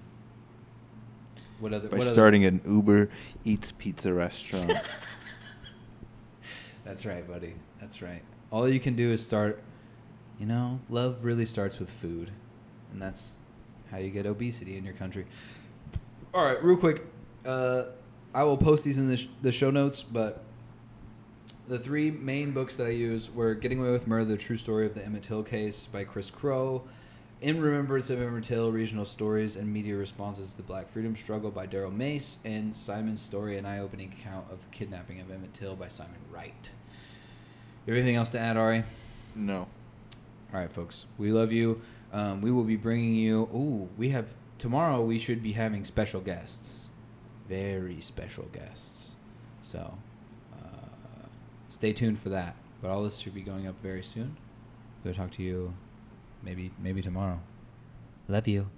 what other? By what other- starting an Uber Eats Pizza restaurant. <laughs> <laughs> That's right, buddy. That's right. All you can do is start. You know, love really starts with food, and that's how you get obesity in your country. All right, real quick. Uh, I will post these in the, sh- the show notes, but the three main books that I use were Getting Away with Murder, The True Story of the Emmett Till Case by Chris Crowe, In Remembrance of Emmett Till, Regional Stories and Media Responses to the Black Freedom Struggle by Darryl Mace, and Simeon's Story, An Eye-Opening Account of the Kidnapping of Emmett Till by Simeon Wright. Anything else to add, Ari? no. All right, folks. We love you. Um, we will be bringing you. Ooh, we have tomorrow. We should be having special guests, very special guests. So, stay tuned for that. But all this should be going up very soon. Go talk to you, maybe maybe tomorrow. Love you.